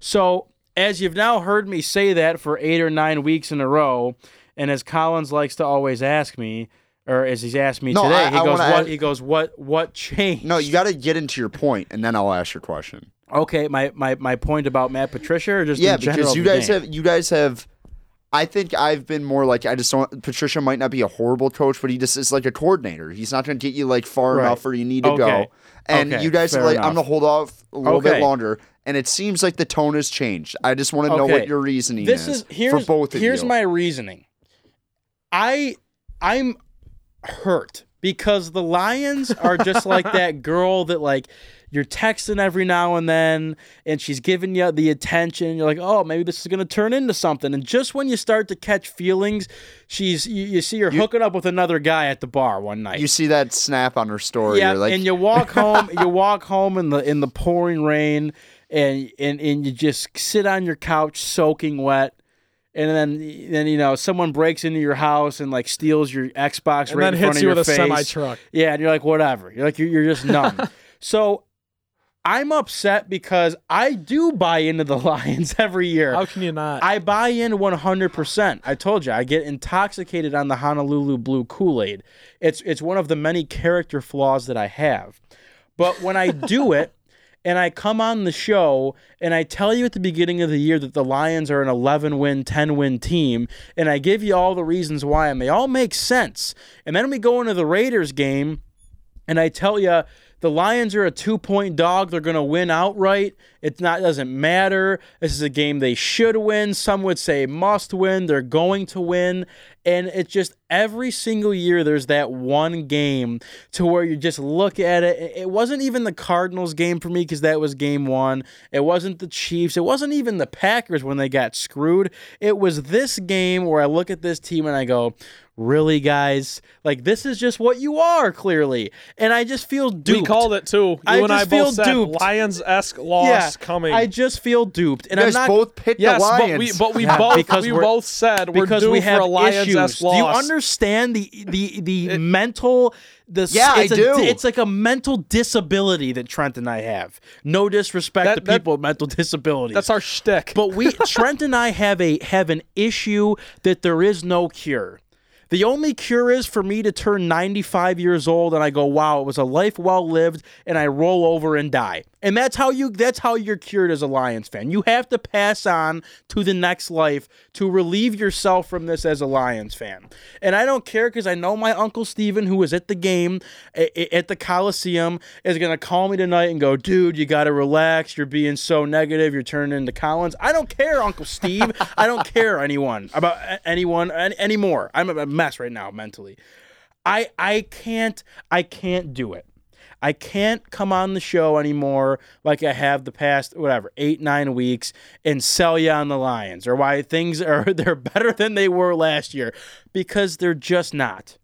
So, as you've now heard me say that for eight or nine weeks in a row, and as Collins likes to always ask me, or as he's asked me No, today, I- he I goes, "What?" ask- He goes, "What? What changed?" No, you got to get into your point, and then I'll ask your question. Okay, my, my, my point about Matt Patricia, or just yeah, in general because you guys game? have you guys have. I think I've been more like I just don't. Patricia might not be a horrible coach, but he just is like a coordinator. He's not going to get you like far Right. enough where you need to Okay. go. And Okay, you guys are fair like, I'm gonna hold off a little Okay. bit longer. And it seems like the tone has changed. I just want to know what your reasoning this is, is for both of you. here's you. my reasoning. I I'm hurt because the Lions are just like [laughs] that girl that like you're texting every now and then and she's giving you the attention you're like oh maybe this is going to turn into something and just when you start to catch feelings she's you, you see her hooking up with another guy at the bar one night you see that snap on her story. yeah, like, and you walk [laughs] home. you walk home in the in the pouring rain, and and and you just sit on your couch soaking wet. And then, then you know, someone breaks into your house and like steals your Xbox and right then in front hits of you your with a semi truck. Yeah, and you're like, whatever. You're like, you're, you're just numb. [laughs] so, I'm upset because I do buy into the [laughs] Lions every year. How can you not? I buy in 100%. I told you, I get intoxicated on the Honolulu Blue Kool-Aid. It's it's one of the many character flaws that I have. But when I do [laughs] it and I come on the show and I tell you at the beginning of the year that the Lions are an 11 win, 10 win team and I give you all the reasons why and they all make sense. And then we go into the Raiders game and I tell you the Lions are a two point dog. They're going to win outright. Not doesn't matter. This is a game they should win. Some would say must win. They're going to win. And it's just every single year there's that one game to where you just look at it. It wasn't even the Cardinals game for me because that was game one. It wasn't the Chiefs. It wasn't even the Packers when they got screwed. It was this game where I look at this team and I go, really, guys? Like, this is just what you are, clearly. And I just feel duped. We called it too. You I and I feel both said duped. Lions esque loss Yeah, coming. I just feel duped. And You I'm not. both picked yes, the but Lions. we but we Yeah, both because we both said we're because due we have for a Lions issues. loss Do you loss. Understand the the the mental the Yeah, I it's a, do. It's like a mental disability that Trent and I have. No disrespect That- to that- people with mental disabilities. That's our shtick. But we [laughs] Trent and I have a have an issue that there is no cure. The only cure is for me to turn 95 years old and I go, "Wow, it was a life well lived," and I roll over and die. And that's how you that's how you're cured as a Lions fan. You have to pass on to the next life to relieve yourself from this as a Lions fan. And I don't care cuz I know my uncle Steven who was at the game at the Coliseum is going to call me tonight and go, "Dude, you got to relax. You're being so negative. You're turning into Collins." I don't care, Uncle Steve. [laughs] I don't care anyone about anyone an- anymore. I'm a mess right now mentally. I I can't I can't do it. I can't come on the show anymore like I have the past whatever eight nine weeks and sell you on the Lions or why things [laughs] are they're better than they were last year because they're just not.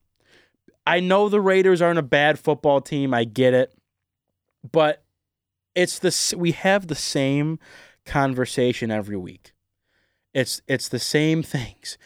I know the Raiders aren't a bad football team. I get it, but it's the we have the same conversation every week. It's it's the same [laughs] things.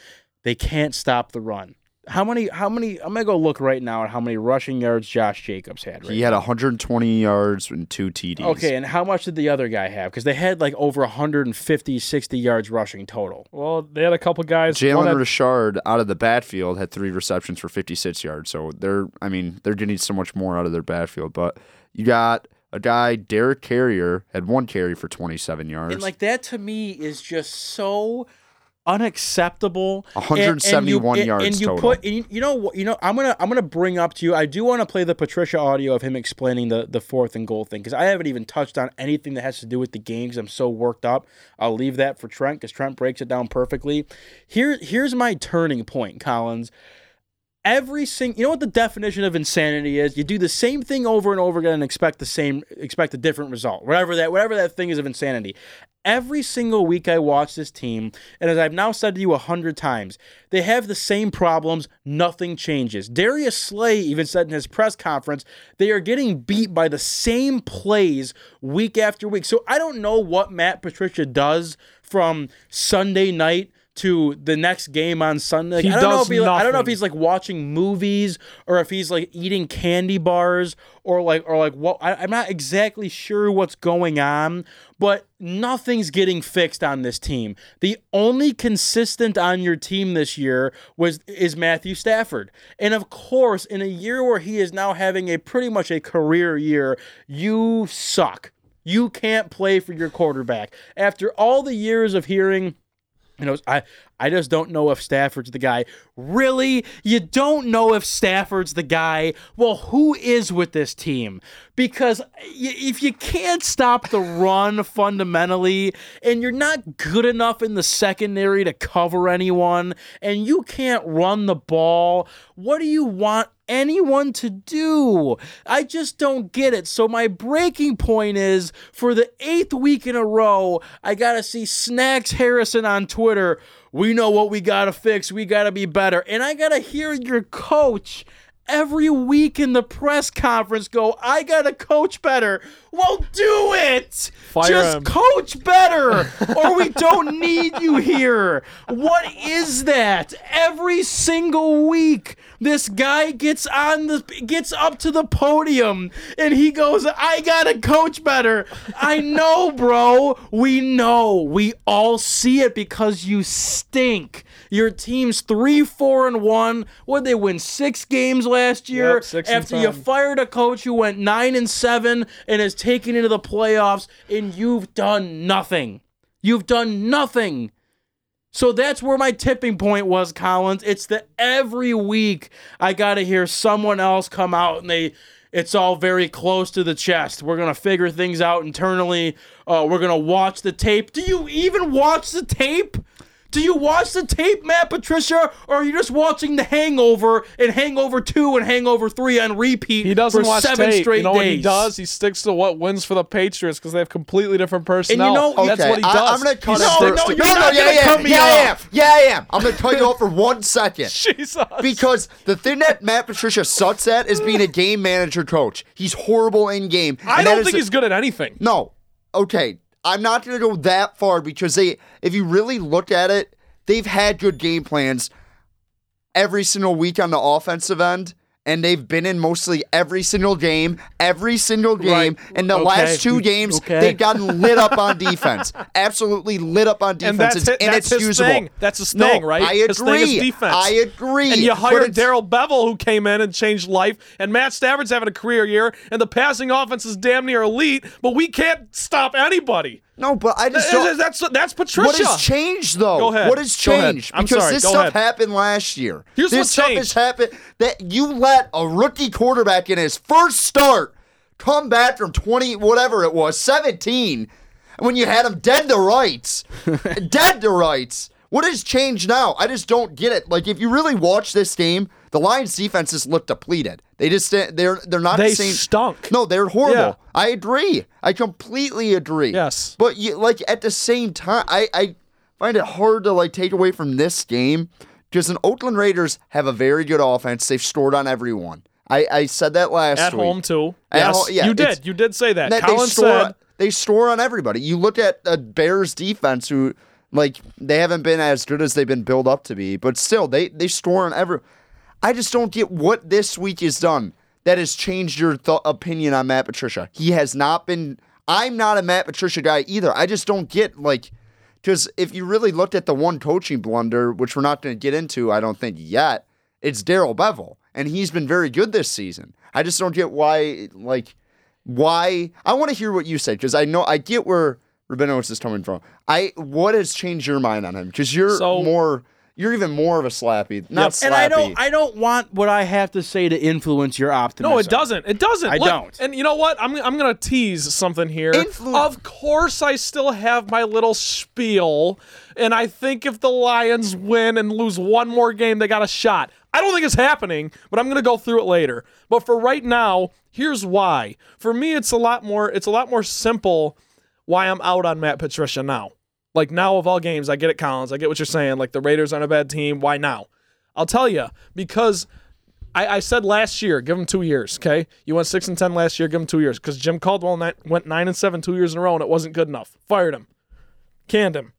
They can't stop the run. How many? How many? I'm gonna go look right now at how many rushing yards Josh Jacobs had. Right he had 120 yards and two TDs. Okay, and how much did the other guy have? Because they had like over 150, 60 yards rushing total. well, they had a couple guys. Jalen had- Richard out of the backfield had three receptions for 56 yards. So they're, I mean, they're getting so much more out of their backfield. But you got a guy, Derek Carrier, had one carry for 27 yards. And like that to me is just so unacceptable. And- and you- 171 yards And you total. put, you, you know, what- you know, I'm gonna, I'm gonna bring up to you. I do want to play the Patricia audio of him explaining the the fourth and goal thing because I haven't even touched on anything that has to do with the game because I'm so worked up. I'll leave that for Trent because Trent breaks it down perfectly. Here, here's my turning point, Collins every single you know what the definition of insanity is? You do the same thing over and over again and expect the same expect a different result. Whatever that whatever that thing is of insanity. Every single week i watch this team and as i've now said to you a hundred times they have the same problems nothing changes. Darius slay even said in his press conference they are getting beat by the same plays week after week. So i don't know what matt patricia does from sunday night to the next game on Sunday. He I don't know if he, I don't know if he's like watching movies or if he's like eating candy bars or like or like what I, I'm not exactly sure what's going on, but nothing's getting fixed on this team. The only consistent on your team this year was is Matthew Stafford. And of course, in a year where he is now having a pretty much a career year, you suck. You can't play for your quarterback. After all the years of hearing you know, I I just don't know if Stafford's the guy. Really? You don't know if Stafford's the guy? Well, who is with this team? Because if you can't stop the run fundamentally, and you're not good enough in the secondary to cover anyone, and you can't run the ball, what do you want anyone to do. I just don't get it. So my breaking point is for the eighth week in a row, I gotta see Snacks Harrison on Twitter. We know what we gotta fix. We gotta be better. And I gotta hear your coach every week in the press conference go, I gotta coach better. Well, do it. Fire Just him. coach better, [laughs] or we don't need you here. What is that? Every single week, this guy gets on the gets up to the podium and he goes, "I gotta coach better." I know, bro. We know. We all see it because you stink. Your team's three, four, and one. What they win six games last year Yep, six and after you fired a coach who went nine and seven and is taken into the playoffs, and you've done nothing. You've done nothing. So that's where my tipping point was, Collins. It's that every week I got to hear someone else come out and they. It's all very close to the chest. We're gonna figure things out internally. Uh, we're gonna watch the tape. Do you even watch the tape? Do you watch the tape, Matt Patricia, or are you just watching The Hangover and Hangover Two and Hangover Three on repeat He doesn't for watch seven tape. straight you know days? what he does? He sticks to what wins for the Patriots because they have completely different personnel. know- that's what he does. I'm gonna cut He him No, no, to- you're no, no, not yeah, gonna yeah, cut me yeah, I am. off. Yeah, I am. I'm gonna cut you off for one second. [laughs] Jesus. Because the thing that Matt Patricia sucks at is being a game manager coach. He's horrible in game. I don't think the- he's good at anything. No. Okay. I'm not going to go that far because they, if you really look at it, they've had good game plans every single week on the offensive end. And they've been in mostly every single game, every single game. Right. In the Okay. last two games, Okay. they've gotten lit up on [laughs] defense. Absolutely lit up on defense. And that's it's hi- that's his inexcusable. thing. That's his No, thing, right? I His agree. defense. I agree. And you hired Darrell Bevell, who came in and changed life, and Matt Stafford's having a career year, and the passing offense is damn near elite, but we can't stop anybody. No, but I just That's don't. that's, that's Patricia. What has changed though? Go ahead. What has Go ahead. changed? I'm because sorry. this Go stuff ahead. happened last year. Here's this what stuff changed. has happened that you let a rookie quarterback in his first start come back from 20 whatever it was, 17 when you had him dead to rights. [laughs] dead to rights. What has changed now? I just don't get it. Like if you really watch this game, the Lions defense just looked depleted. They just they're they're not They the same stunk. No, they're horrible. Yeah. I agree. I completely agree. Yes. But you, like at the same time, I, I find it hard to like take away from this game because the Oakland Raiders have a very good offense. They've scored on everyone. I, I said that last At week. home too. At yes, yeah, you did. You did say that. That Colin they store, said they store on everybody. You look at the Bears defense, who like they haven't been as good as they've been built up to be, but still they they store on every. I just don't get what this week has done that has changed your th- opinion on Matt Patricia. He has not been. I'm not a Matt Patricia guy either. I just don't get like because if you really looked at the one coaching blunder, which we're not going to get into, I don't think yet, it's Darrell Bevell, and he's been very good this season. I just don't get why like why I want to hear what you said because I know I get where Rabinowitz is coming from. I what has changed your mind on him because you're So- more you're even more of a slappy, not Yep. slappy. And I don't, I don't want what I have to say to influence your optimism. No, it doesn't. It doesn't. I Look, don't. And you know what? I'm, I'm going to tease something here. Influ- of course, I still have my little spiel. And I think if the Lions win and lose one more game, they got a shot. I don't think it's happening, but I'm going to go through it later. But for right now, here's why. For me, it's a lot more. It's a lot more simple. Why I'm out on Matt Patricia now. Like now of all games, I get it, Collins. I get what you're saying. Like the Raiders aren't a bad team. Why now? I'll tell you because I, I said last year, give him two years. Okay, you went six and ten last year. Give him two years because Jim Caldwell went nine and seven two years in a row and it wasn't good enough. Fired him, canned him.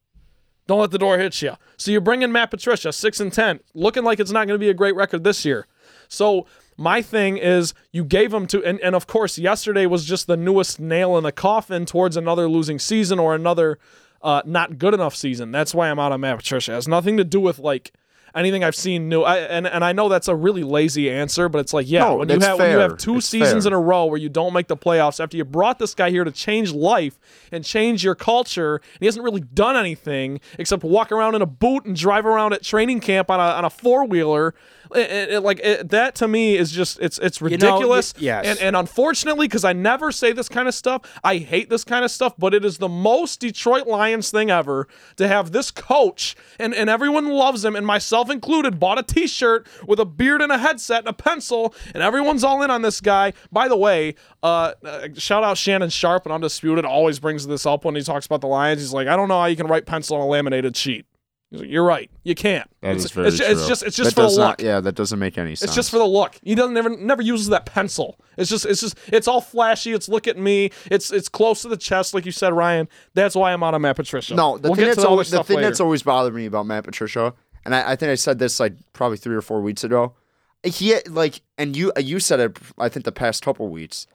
Don't let the door hit you. So you bring in Matt Patricia, six and ten, looking like it's not going to be a great record this year. So my thing is, you gave him to, and, and of course, yesterday was just the newest nail in the coffin towards another losing season or another uh, not good enough season. That's why I'm out on Matt Patricia. It has nothing to do with like anything I've seen new. I, and and I know that's a really lazy answer, but it's like yeah, No, when you have when you have two It's seasons fair. in a row where you don't make the playoffs after you brought this guy here to change life and change your culture, and he hasn't really done anything except walk around in a boot and drive around at training camp on a on a four wheeler. Like it, that to me is just it's it's know, y- ridiculous. yes. and and unfortunately, because I never say this kind of stuff, I hate this kind of stuff, but it is the most Detroit Lions thing ever to have this coach, and, and everyone loves him, and myself included, bought a t shirt with a beard and a headset and a pencil, and everyone's all in on this guy. By the way, uh, uh, shout out Shannon Sharpe and Undisputed, always brings this up when he talks about the Lions. He's like, I don't know how you can write pencil on a laminated sheet. Like, You're right. You can't. That it's, is very it's, true. it's just it's just that for does the not, look. Yeah, that doesn't make any sense. It's just for the look. He doesn't never never uses that pencil. It's just it's just it's all flashy. It's look at me. It's it's close to the chest, like you said, Ryan. That's why I'm on a Matt Patricia. No, the we'll thing get to that's the other always the stuff thing later. that's always bothered me about Matt Patricia, and I, I think I said this like probably three or four weeks ago. He like, and you you said it. I think the past couple weeks.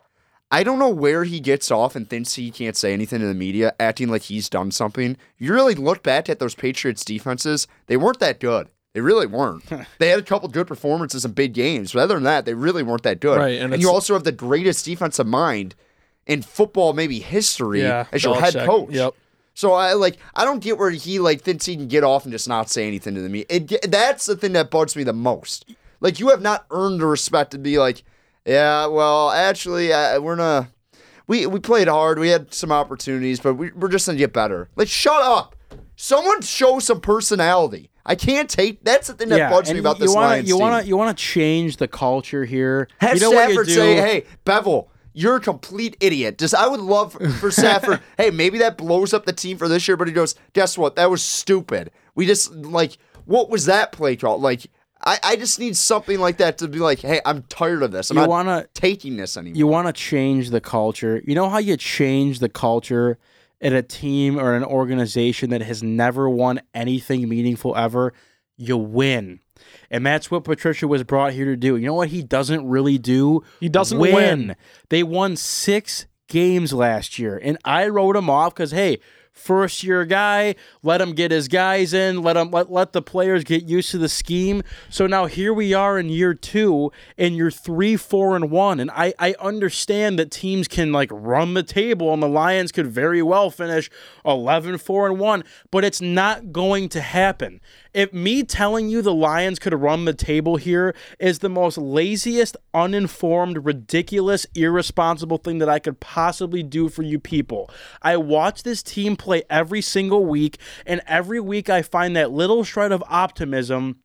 I don't know where he gets off and thinks he can't say anything to the media, acting like he's done something. You really look back at those Patriots defenses; they weren't that good. They really weren't. [laughs] they had a couple good performances in big games, but other than that, they really weren't that good. Right, and and you also have the greatest defensive mind in football, maybe history, yeah, as your head Belichick. coach. Yep. So I like I don't get where he like thinks he can get off and just not say anything to the media. It, that's the thing that bugs me the most. Like you have not earned the respect to be like, yeah, well, actually, uh, we're not. We we played hard. We had some opportunities, but we, we're just gonna get better. Like shut up. Someone show some personality. I can't take. That's the thing that bugs me about you this wanna, Lions you team. wanna you wanna change the culture here. Have you know what you Stafford do? say, "Hey, Bevell, you're a complete idiot." Just I would love for Stafford. [laughs] hey, maybe that blows up the team for this year, but he goes, "Guess what? That was stupid. We just like what was that play call? Like, I, I just need something like that to be like, hey, I'm tired of this. I'm You not wanna taking this anymore. you want to change the culture. You know how you change the culture in a team or an organization that has never won anything meaningful ever? You win. And that's what Patricia was brought here to do. You know what he doesn't really do? He doesn't win. They won six games last year. And I wrote him off because, hey, first year guy, let him get his guys in, let him let, let the players get used to the scheme. So now here we are in year two, and you're three, four, and one. And I, I understand that teams can like run the table and the Lions could very well finish 11, 4, and 1, but it's not going to happen. If me telling you the Lions could run the table here is the most laziest, uninformed, ridiculous, irresponsible thing that I could possibly do for you people. I watch this team play every single week, and every week I find that little shred of optimism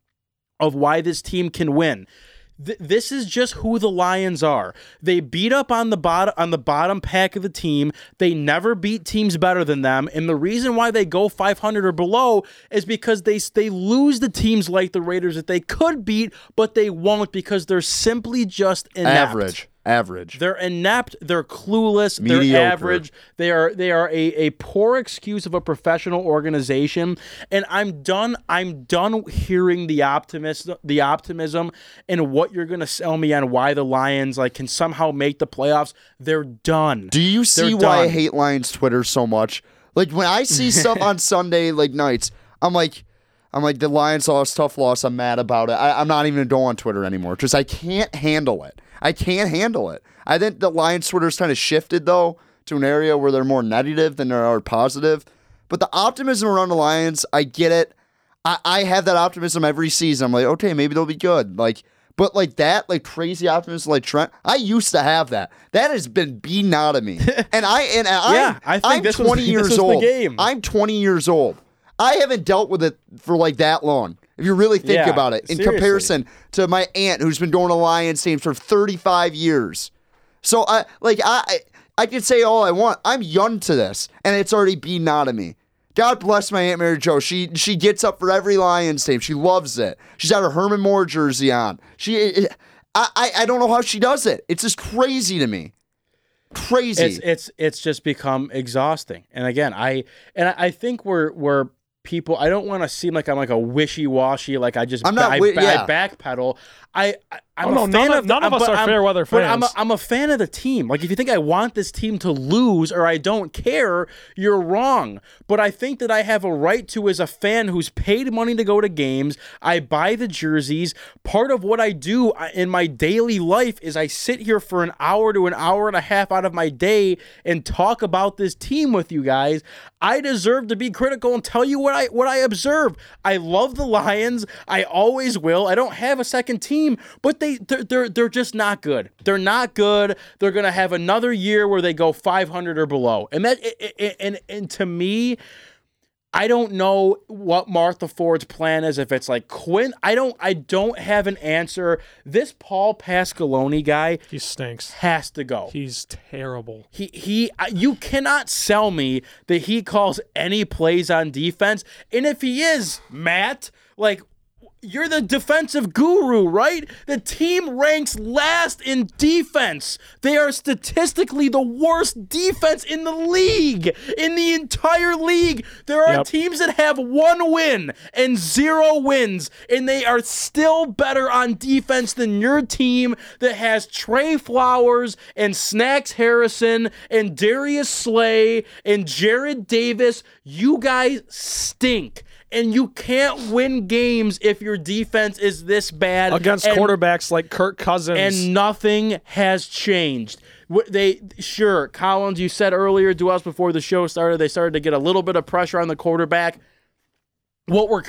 of why this team can win. Th- this is just who the Lions are. They beat up on the bottom on the bottom pack of the team. They never beat teams better than them, and the reason why they go 500 or below is because they they lose the teams like the Raiders that they could beat, but they won't because they're simply just inept. average. Average. They're inept. They're clueless. They're average. They are they are a, a poor excuse of a professional organization. And I'm done. I'm done hearing the optimism, the optimism, and what you're gonna sell me on why the Lions like can somehow make the playoffs. They're done. Do you see They're why I hate Lions Twitter so much? Like when I see [laughs] stuff on Sunday like nights, I'm like, I'm like the Lions lost, tough loss. I'm mad about it. I, I'm not even gonna go on Twitter anymore because I can't handle it. I can't handle it. I think the Lions Twitter's kind of shifted though to an area where they're more negative than they are positive. But the optimism around the Lions, I get it. I, I have that optimism every season. I'm like, okay, maybe they'll be good. Like, but like that, like crazy optimism, like Trent, I used to have that. That has been beaten out of me. [laughs] And I and Yeah, I'm, I think I'm this was 20 the- [laughs] this years was the old. game. I'm 20 years old. I haven't dealt with it for like that long. If you really think Yeah, about it, in seriously. comparison to my aunt who's been going to Lions teams for 35 years. So I like I I can say all I want. I'm young to this, and it's already beaten out of me. God bless my aunt Mary Jo. She she gets up for every Lions team. She loves it. She's got her Herman Moore jersey on. She eh, eh, I I, I don't know how she does it. It's just crazy to me. Crazy. it's it's it's just become exhausting. And again, I and I think we're we're people. I don't want to seem like I'm like a wishy washy. Like I just I'm not I, wi- I backpedal. I, I I'm Oh, a fan none of- none of us are I'm- fair weather but I'm a, fans. I'm a fan of the team. Like if you think I want this team to lose or I don't care, you're wrong. But I think that I have a right to as a fan who's paid money to go to games. I buy the jerseys. Part of what I do uh, in my daily life is I sit here for an hour to an hour and a half out of my day and talk about this team with you guys. I deserve to be critical and tell you what I what I observe. I love the Lions. I always will. I don't have a second team, but they they're they're, they're just not good. They're not good. They're gonna have another year where they go 500 or below, and that and and to me. I don't know what Martha Ford's plan is. If it's like Quinn, I don't. I don't have an answer. This Paul Pasqualoni guy He stinks. has to go. He's terrible. He he. You cannot sell me that he calls any plays on defense. And if he is, Matt, like you're the defensive guru, right? The team ranks last in defense. They are statistically the worst defense in the league. In the entire league, there are Yep. teams that have one win and zero wins, and they are still better on defense than your team that has Trey Flowers and Snacks Harrison and Darius Slay and Jarrad Davis. You guys stink. And you can't win games if your defense is this bad Against and- quarterbacks like Kirk Cousins. and nothing has changed. They sure Collins. You said earlier to us before the show started, they started to get a little bit of pressure on the quarterback. What we're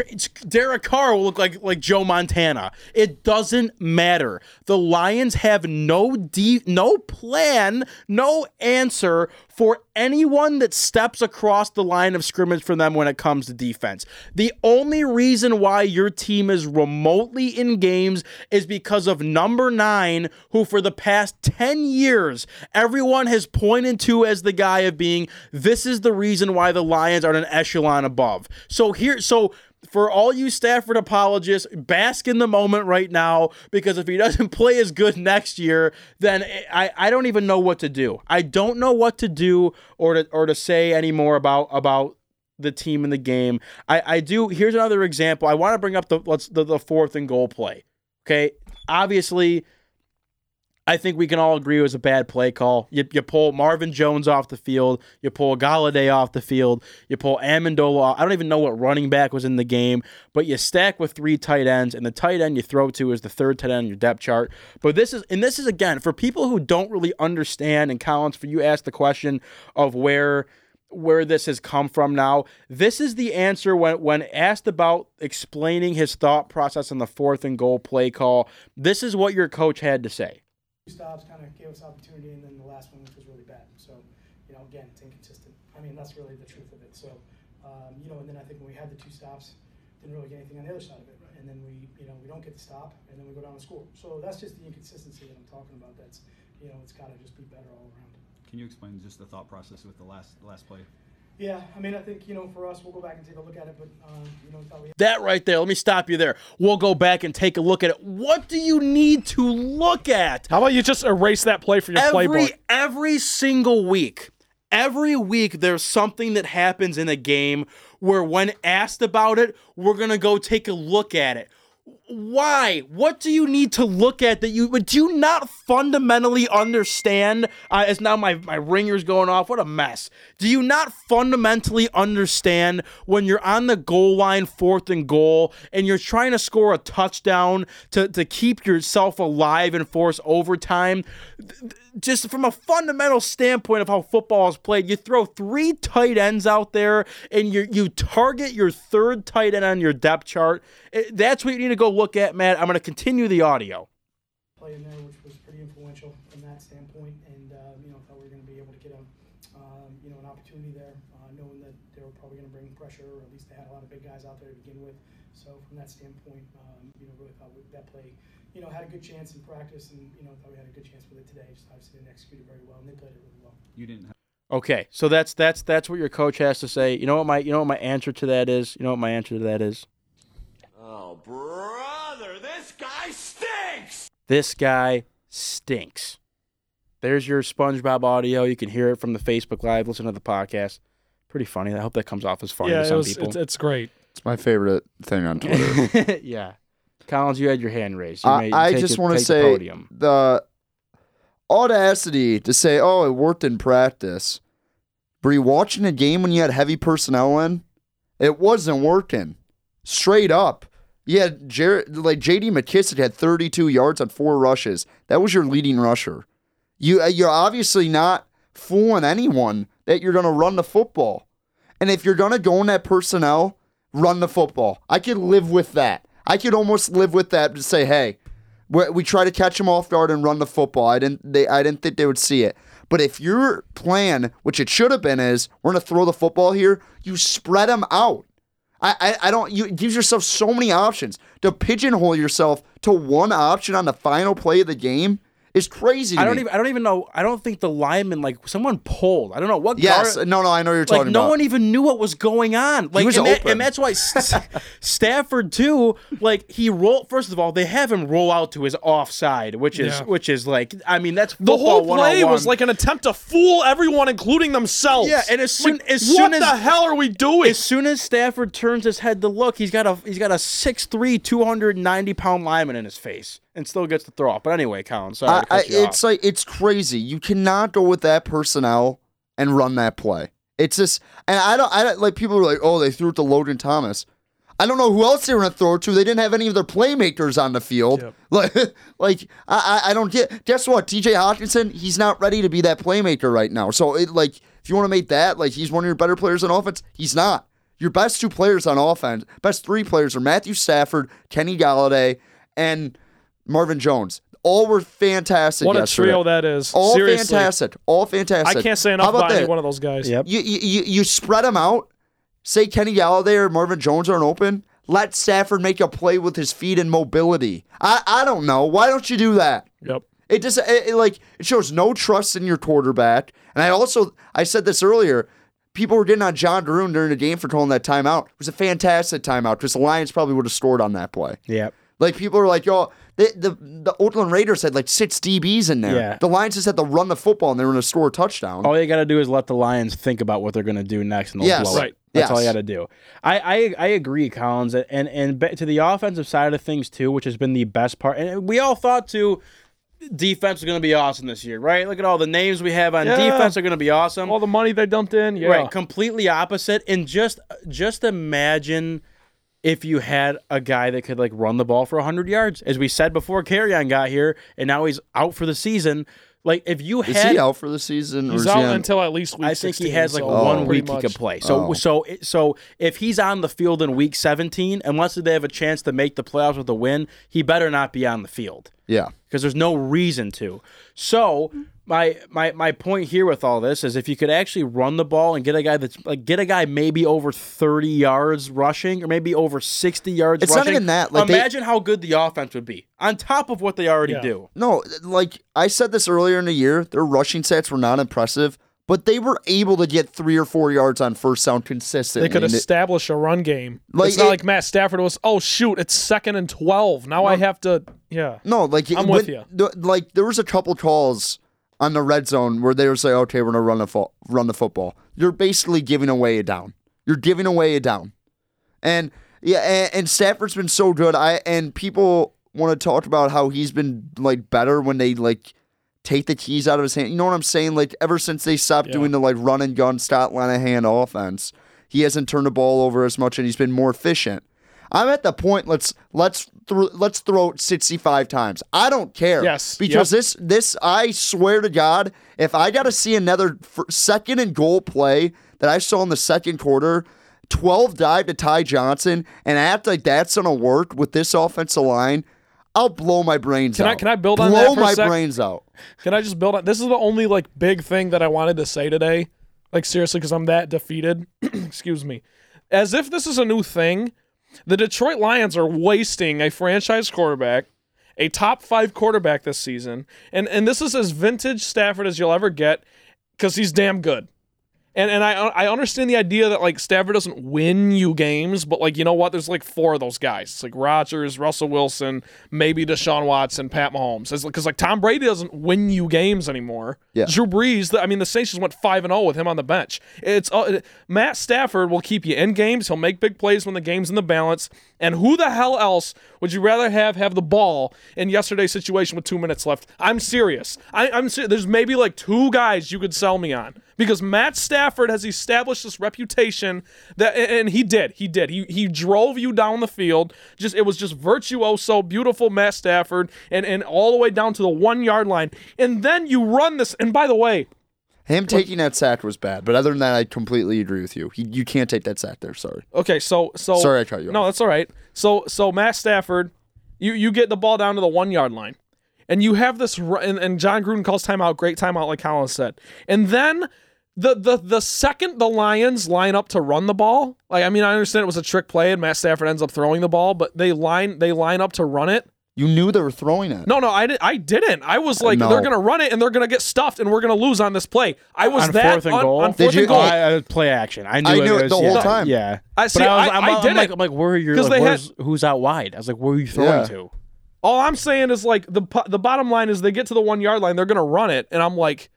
Derek Carr will look like like Joe Montana. It doesn't matter. The Lions have no de- no plan, no answer for anyone that steps across the line of scrimmage for them when it comes to defense. The only reason why your team is remotely in games is because of number nine, who for the past 10 years, everyone has pointed to as the guy of being, this is the reason why the Lions are an echelon above. So here, so for all you Stafford apologists, bask in the moment right now because if he doesn't [laughs] play as good next year, then I, I don't even know what to do. I don't know what to do or to or to say anymore about about the team in the game. I, I do here's another example. I want to bring up the let's the, the fourth and goal play. Okay. Obviously, I think we can all agree it was a bad play call. You, you pull Marvin Jones off the field, you pull Golladay off the field, you pull Amendola. I don't even know what running back was in the game, but you stack with three tight ends, and the tight end you throw to is the third tight end on your depth chart. But this is, and this is again for people who don't really understand. And Collins, for you asked the question of where where this has come from now. This is the answer when when asked about explaining his thought process on the fourth and goal play call. This is what your coach had to say stops kind of gave us opportunity, and then the last one, which was really bad. So, you know, again, it's inconsistent. I mean, that's really the truth of it. So, um, you know, and then I think when we had the two stops, didn't really get anything on the other side of it. Right. And then we, you know, we don't get the stop, and then we go down and score. So that's just the inconsistency that I'm talking about. That's, you know, it's got to just be better all around. Can you explain just the thought process with the last last play? Yeah, I mean, I think you know, for us, we'll go back and take a look at it. But um, you know, we that right there. Let me stop you there. We'll go back and take a look at it. What do you need to look at? How about you just erase that play for your every, playbook? Every single week, every week, there's something that happens in a game where, when asked about it, we're gonna go take a look at it why? What do you need to look at that you do you not fundamentally understand? Uh, as now my my ringer's going off. What a mess. Do you not fundamentally understand when you're on the goal line, fourth and goal, and you're trying to score a touchdown to to keep yourself alive and force overtime? Just from a fundamental standpoint of how football is played, you throw three tight ends out there and you you target your third tight end on your depth chart. That's what you need to go look at, Matt. I'm going to continue the audio. Play in there, which was pretty influential from that standpoint, and uh, you know, thought we were going to be able to get a, um, you know, an opportunity there, uh, knowing that they were probably going to bring pressure, or at least they had a lot of big guys out there to begin with. So from that standpoint, um, you know, really thought that play, you know, had a good chance in practice, and you know, thought we had a good chance with it today. Just obviously didn't execute it very well, and they played it really well. You didn't. Have- Okay, so that's that's that's what your coach has to say. You know what my you know what my answer to that is. You know what my answer to that is. Oh, brother, this guy stinks! This guy stinks. There's your SpongeBob audio. You can hear it from the Facebook Live. Listen to the podcast. Pretty funny. I hope that comes off as funny yeah, to some was, people. It's, it's great. It's my favorite thing on Twitter. [laughs] yeah. Collins, you had your hand raised. You I, I just want to the say podium. the audacity to say, "Oh, it worked in practice." Were you watching a game when you had heavy personnel in? It wasn't working. Straight up. Yeah, Jared, like J.D. McKissic had 32 yards on four rushes. That was your leading rusher. You uh, you're obviously not fooling anyone that you're gonna run the football. And if you're gonna go in that personnel, run the football. I could live with that. I could almost live with that to say, hey, we, try to catch them off guard and run the football. I didn't they I didn't think they would see it. But if your plan, which it should have been, is we're gonna throw the football here, you spread them out. I, I, I don't you gives yourself so many options. To pigeonhole yourself to one option on the final play of the game is crazy. to I don't me. even. I don't even know. I don't think the lineman like someone pulled. I don't know what. Yes, guard- no, no, I know what you're talking like talking no about. one even knew what was going on. Like was and, that- and that's why Stafford too. Like he roll. First of all, they have him roll out to his offside, which is Yeah. which is like. I mean, that's The whole play 101. was like an attempt to fool everyone, including themselves. Yeah, and as soon- Like, as what soon the hell are we doing? As soon as Stafford turns his head to look, he's got a he's got a 6'3", 290 pound lineman in his face, and still gets to throw off. But anyway, Colin, sorry, I, to I, cut you it's off. like it's crazy. You cannot go with that personnel and run that play. It's just, and I don't, I don't like people are like, oh, they threw it to Logan Thomas. I don't know who else they were gonna throw it to. They didn't have any of their playmakers on the field. Yep. [laughs] Like, like I, I I don't get. Guess what? T.J. Hockenson, he's not ready to be that playmaker right now. So it like, if you want to make that like he's one of your better players on offense, he's not. Your best two players on offense, best three players are Matthew Stafford, Kenny Golladay, and Marvin Jones. all were fantastic. What a trio that is. All Seriously. fantastic. All fantastic. I can't say How enough about about any that? one of those guys. Yep. You, you, you, you spread them out. Say Kenny Golladay or Marvin Jones aren't open. Let Stafford make a play with his feet and mobility. I, I don't know. Why don't you do that? Yep. It just it, it, like it shows no trust in your quarterback. And I also I said this earlier. People were getting on Jon Gruden during the game for calling that timeout. It was a fantastic timeout because the Lions probably would have scored on that play. Yep. Like people are like, yo, the the, the Oakland Raiders had like six DBs in there. Yeah. The Lions just had to run the football and they were going to score a touchdown. All you got to do is let the Lions think about what they're going to do next, and they'll Yes. blow it. Right. That's all you got to do. I, I I agree, Collins, and and to the offensive side of things too, which has been the best part. And we all thought too, defense was going to be awesome this year, right? Look at all the names we have on Yeah. defense are going to be awesome. All the money they dumped in. Yeah. Right, completely opposite. And just just imagine if you had a guy that could like run the ball for 100 yards. As we said before Kerryon got here and now he's out for the season. Like if you is he out for the season? or He's is he out on- until at least week I think he has like so one pretty week he much. could play. So Oh. so so if he's on the field in week 17, unless they have a chance to make the playoffs with a win, he better not be on the field yeah. because there's no reason to. So my my my point here with all this is if you could actually run the ball and get a guy that's like get a guy maybe over 30 yards rushing or maybe over 60 yards It's not even that, like, they- imagine how good the offense would be on top of what they already Yeah. do. No, like I said this earlier in the year, their rushing stats were not impressive, but they were able to get three or four yards on first down consistently. They could establish a run game. Like, it's not it- like Matt Stafford was. Oh shoot! It's second and twelve. Now I have to. Yeah. No, like I'm when- with ya. the- like there was a couple calls on the red zone where they were saying, "Okay, we're gonna run the fo- run the football." You're basically giving away a down. You're giving away a down, and yeah, and, and Stafford's been so good. I and people want to talk about how he's been like better when they like take the keys out of his hand. You know what I'm saying? Like ever since they stopped Yeah. doing the like run and gun, stop line of hand offense, he hasn't turned the ball over as much, and he's been more efficient. I'm at the point. Let's let's thro- let's throw it 65 times. I don't care. Yes. because Yep. this this I swear to God, if I got to see another f- second and goal play that I saw in the second quarter, 12 dive to Ty Johnson, and act like that's gonna work with this offensive line, I'll blow my brains Can I- out. can I build on blow that for a my sec? brains out. Can I just build on? This is the only like big thing that I wanted to say today. Like seriously, because I'm that defeated. [clears throat] Excuse me. As if this is a new thing, the Detroit Lions are wasting a franchise quarterback, a top five quarterback this season, and and this is as vintage Stafford as you'll ever get, because he's damn good. And and I I understand the idea that like Stafford doesn't win you games, but like you know what? There's like four of those guys. It's like Rodgers, Russell Wilson, maybe Deshaun Watson, Pat Mahomes. Because like Tom Brady doesn't win you games anymore. Yeah. Drew Brees. I mean, the Saints just went five and zero with him on the bench. It's uh, Matt Stafford will keep you in games. He'll make big plays when the game's in the balance. And who the hell else would you rather have have the ball in yesterday's situation with two minutes left? I'm serious. I, I'm serious. There's maybe like two guys you could sell me on because Matt Stafford has established this reputation that, and he did, he did, he he drove you down the field. Just it was just virtuoso, beautiful Matt Stafford, and and all the way down to the one yard line, and then you run this. And by the way, Him taking that sack was bad, but other than that, I completely agree with you. He, you can't take that sack there. Sorry. Okay, so so Sorry I cut you No, off. that's all right. So so Matt Stafford, you you get the ball down to the one yard line, and you have this, and, and Jon Gruden calls timeout, great timeout, like Colin said, and then. The, the the second the Lions line up to run the ball, like I mean I understand it was a trick play and Matt Stafford ends up throwing the ball, but they line they line up to run it. You knew they were throwing it. No, no, I, did, I didn't. I was like, No. they're gonna run it and they're gonna get stuffed and we're gonna lose on this play. I was on that fourth and on, goal. on Did fourth you- and goal. Oh, I, I- play action. I knew, I it knew it was- the whole yeah, time. Yeah. I see, But I was, I- I'm, I I'm did like, it. I'm like, where are you? 'Cause Like, they had- where's, who's out wide? I was like, where are you throwing Yeah. to? All I'm saying is like the po- the bottom line is they get to the one yard line, they're gonna run it, and I'm like,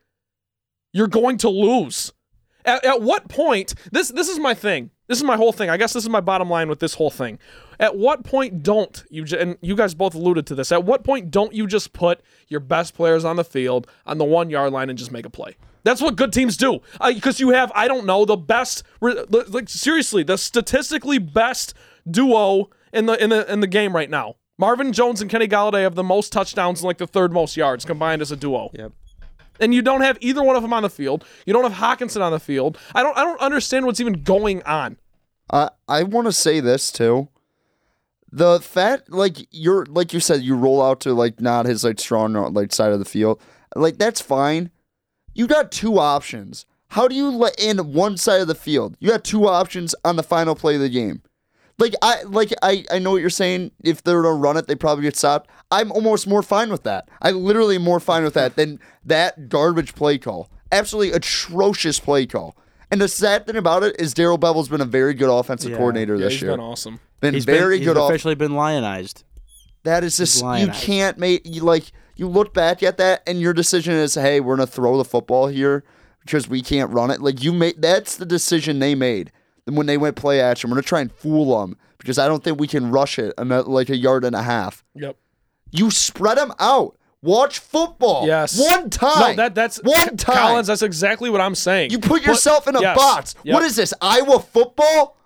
you're going to lose. At, at what point? This this is my thing. This is my whole thing. I guess this is my bottom line with this whole thing. At what point don't you? And you guys both alluded to this. At what point don't you just put your best players on the field on the one yard line and just make a play? That's what good teams do. Because you have, I don't know, the best, like seriously, the statistically best duo in the in the in the game right now. Marvin Jones and Kenny Golladay have the most touchdowns and like the third most yards combined as a duo. Yep. And you don't have either one of them on the field. You don't have Hockenson on the field. I don't I don't understand what's even going on. I I want to say this too. the fact like you're like you said you roll out to like not his like strong like side of the field like that's fine you got two options how do you let in one side of the field you got two options on the final play of the game like i like i i know what you're saying if they're gonna run it they probably get stopped i'm almost more fine with that i literally more fine with that than that garbage play call absolutely atrocious play call and the sad thing about it is Darrell Bevell's been a very good offensive Yeah. coordinator Yeah, this he's year. been awesome. Been He's very been, good He's off. officially been lionized. That is just you can't make you like you look back at that and your decision is hey we're gonna throw the football here because we can't run it. Like you made that's the decision they made. When they went play action, we're gonna try and fool them because I don't think we can rush it like a yard and a half. Yep. You spread them out. Watch football. Yes. One time. No, that that's one time. Collins. That's exactly what I'm saying. you put yourself in a yes, box. yep. What is this? Iowa football?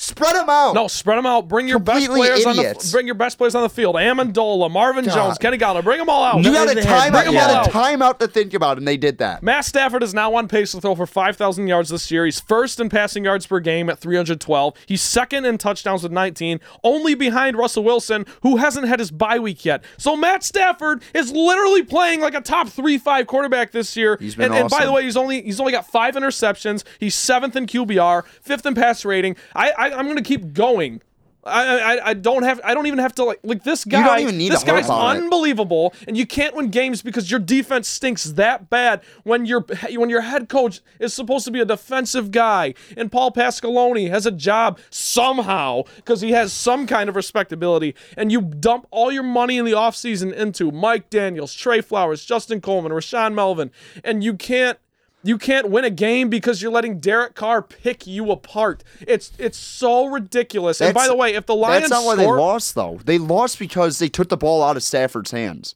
Spread them out. No, spread them out. Bring your best Completely players on the bring your best players on the field. Amendola, Marvin God. Jones, Kenny Golladay. Bring them all out. You got a timeout. You got a timeout to think about, and they did that. Matt Stafford is now on pace to throw for 5,000 yards this year. He's first in passing yards per game at 312. He's second in touchdowns with 19, only behind Russell Wilson, who hasn't had his bye week yet. So Matt Stafford is literally playing like a top three five quarterback this year. He's been and, and by the way, he's only he's only got five interceptions. He's seventh in QBR, fifth in pass rating. I, I I'm gonna keep going. I, I I don't have I don't even have to like like this guy. don't even need this guy's on it. unbelievable, and you can't win games because your defense stinks that bad. When your when your head coach is supposed to be a defensive guy, and Paul Pasqualoni has a job somehow because he has some kind of respectability, and you dump all your money in the offseason into Mike Daniels, Trey Flowers, Justin Coleman, Rashaan Melvin, and you can't. You can't win a game because you're letting Derek Carr pick you apart. It's it's so ridiculous. and by the way, if the Lions That's not why they lost, though. They lost because they took the ball out of Stafford's hands.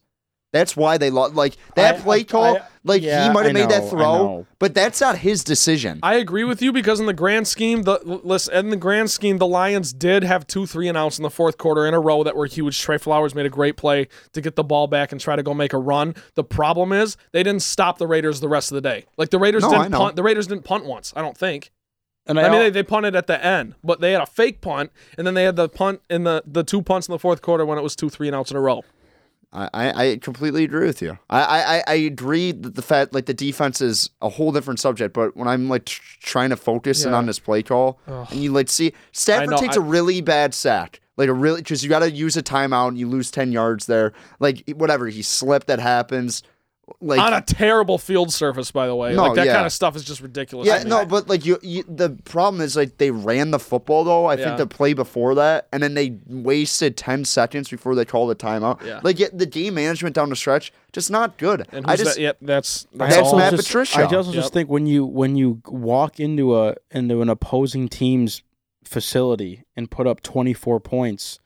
That's why they lost. Like that I- play call, I- like yeah, he might have made that know, I throw, but that's not his decision. I agree with you because in the grand scheme, the listen, in the grand scheme, the Lions did have two three and outs in the fourth quarter in a row that were huge. Trey Flowers made a great play to get the ball back and try to go make a run. The problem is they didn't stop the Raiders the rest of the day. Like the Raiders No, didn't punt. The Raiders didn't punt once. I don't think. And I, mean, they, they punted at the end, but they had a fake punt, and then they had the punt in the the two punts in the fourth quarter when it was two three and outs in a row. I, I, I completely agree with you. I, I, I- agree that the fact like the defense is a whole different subject, but when I'm like tr- trying to focus in on this play call, and you like see Stafford know, takes I- a really bad sack, like a really because you got to use a timeout and you lose ten yards there, like whatever he slipped that happens, like On a terrible field surface, by the way. No, like that yeah. kind of stuff is just ridiculous. Yeah, no, but like you, you, the problem is like they ran the football though. I Yeah. think the play before that, and then they wasted ten seconds before they called a timeout. Yeah. Like it, the game management down the stretch, just not good. And I who's just that? Yep, that's that's, That's all. Matt just, Patricia. I also Yep. just think when you when you walk into a into an opposing team's facility and put up 24 points,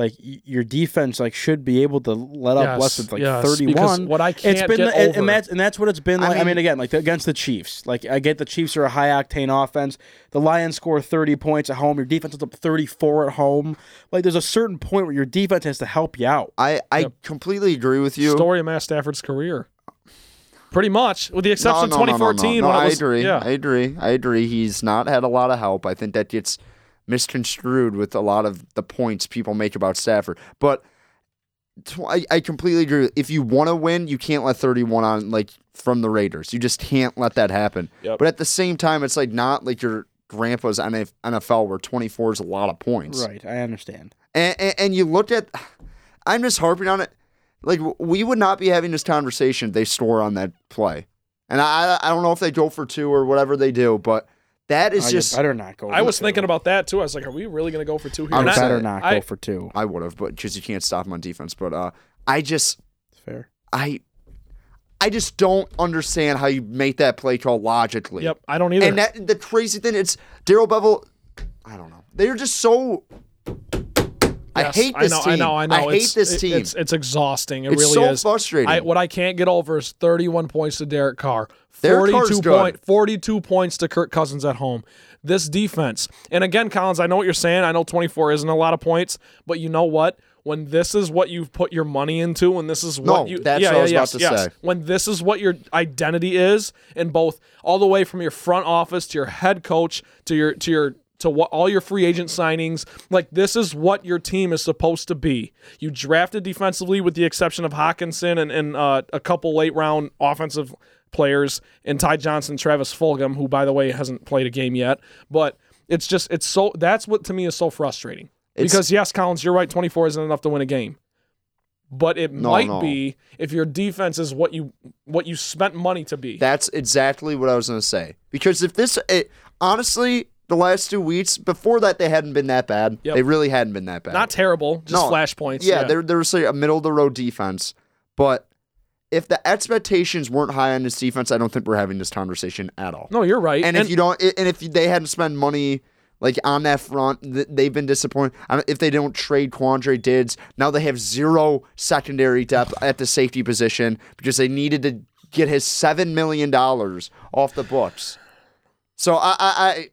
like your defense like should be able to let up Yes, less than like yes, because 31. what I can't been get and- over- and that's and that's what it's been like. I mean, mean- again, like against the Chiefs. Like I get the Chiefs are a high octane offense. The Lions score 30 points at home. Your defense is up 34 at home. Like there's a certain point where your defense has to help you out. I, I Yep. completely agree with you. story of Matt Stafford's career. Pretty much, with the exception no, of no, no, no, 2014 No, when it I was. agree. Yeah. I agree. I agree. He's not had a lot of help. I think that gets misconstrued with a lot of the points people make about Stafford. But I, I completely agree. If you want to win, you can't let 31 on like from the Raiders. You just can't let that happen. Yep. But at the same time, it's like not like your grandpa's NFL where 24 is a lot of points. Right, I understand. And, and, and you look at, I'm just harping on it. Like we would not be having this conversation if they score on that play. And I I don't know if they go for two or whatever they do, but that is Oh, you just better not go. I was two. thinking about that too. I was like, are we really going to go for two here? I'm I- saying- better not I- go for two. I would have, but because you can't stop them on defense. But uh, I just It's fair. I I just don't understand how you make that play call logically. Yep, I don't either. And that the crazy thing, it's Darrell Bevell. I don't know. They're just so. I hate this I know, team. I know. I know. hate It's- this team. It's, it's exhausting. It It's really so is. frustrating. I, what I can't get over is 31 points to Derek Carr, Derek 42 good. point, 42 points to Kirk Cousins at home. This defense, and again, Collins, I know what you're saying. I know 24 isn't a lot of points, but you know what? When this is what you've put your money into, and this is what No, you that's yeah, what I was about to yes. say. When this is what your identity is, in both all the way from your front office to your head coach to your to your to what all your free agent signings. Like this is what your team is supposed to be. You drafted defensively, with the exception of Hockenson and, and uh, a couple late round offensive players, and Ty Johnson, Travis Fulgham, who by the way hasn't played a game yet. But it's just it's so that's what to me is so frustrating. It's- because yes, Collins, you're right. 24 isn't enough to win a game. But it No, might no. be if your defense is what you what you spent money to be. That's exactly what I was going to say. Because if this, it, honestly, the last two weeks before that, they hadn't been that bad. Yep. They really hadn't been that bad. Not terrible, just No. flashpoints. yeah, there was like a middle of the road defense, but if the expectations weren't high on this defense, I don't think we're having this conversation at all. No, you're right. and, if you don't, and if they hadn't spent money like on that front, they've been disappointed. If they don't trade Quandre Diggs, now they have zero secondary depth at the safety position because they needed to get his seven million dollars off the books. So I, I,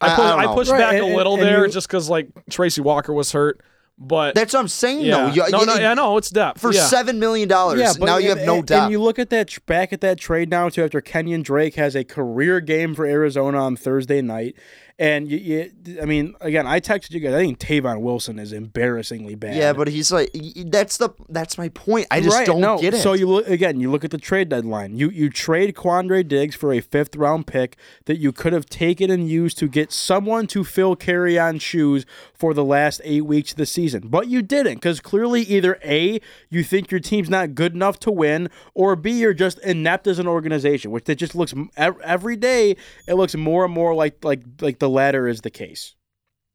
I I, put, I I, pushed Right, back and- a little and there you- just because like Tracy Walker was hurt, but That's what I'm saying. yeah, though. You- no, you- no, yeah, no, it's depth for yeah. seven million dollars. Yeah, now you have no and, depth. And you look at that back at that trade now too. After Kenyon Drake has a career game for Arizona on Thursday night, and you, you, I mean, again, I texted you guys. I think Tavon Wilson is embarrassingly bad. yeah, but he's like that's the that's my point. I just Right, don't no. get it. So you look again. You look at the trade deadline. You you trade Quandre Diggs for a fifth round pick that you could have taken and used to get someone to fill Kerryon shoes for the last eight weeks of the season, but you didn't because clearly either a you think your team's not good enough to win, or b you're just inept as an organization, which it just looks every day. It looks more and more like like like the latter is the case.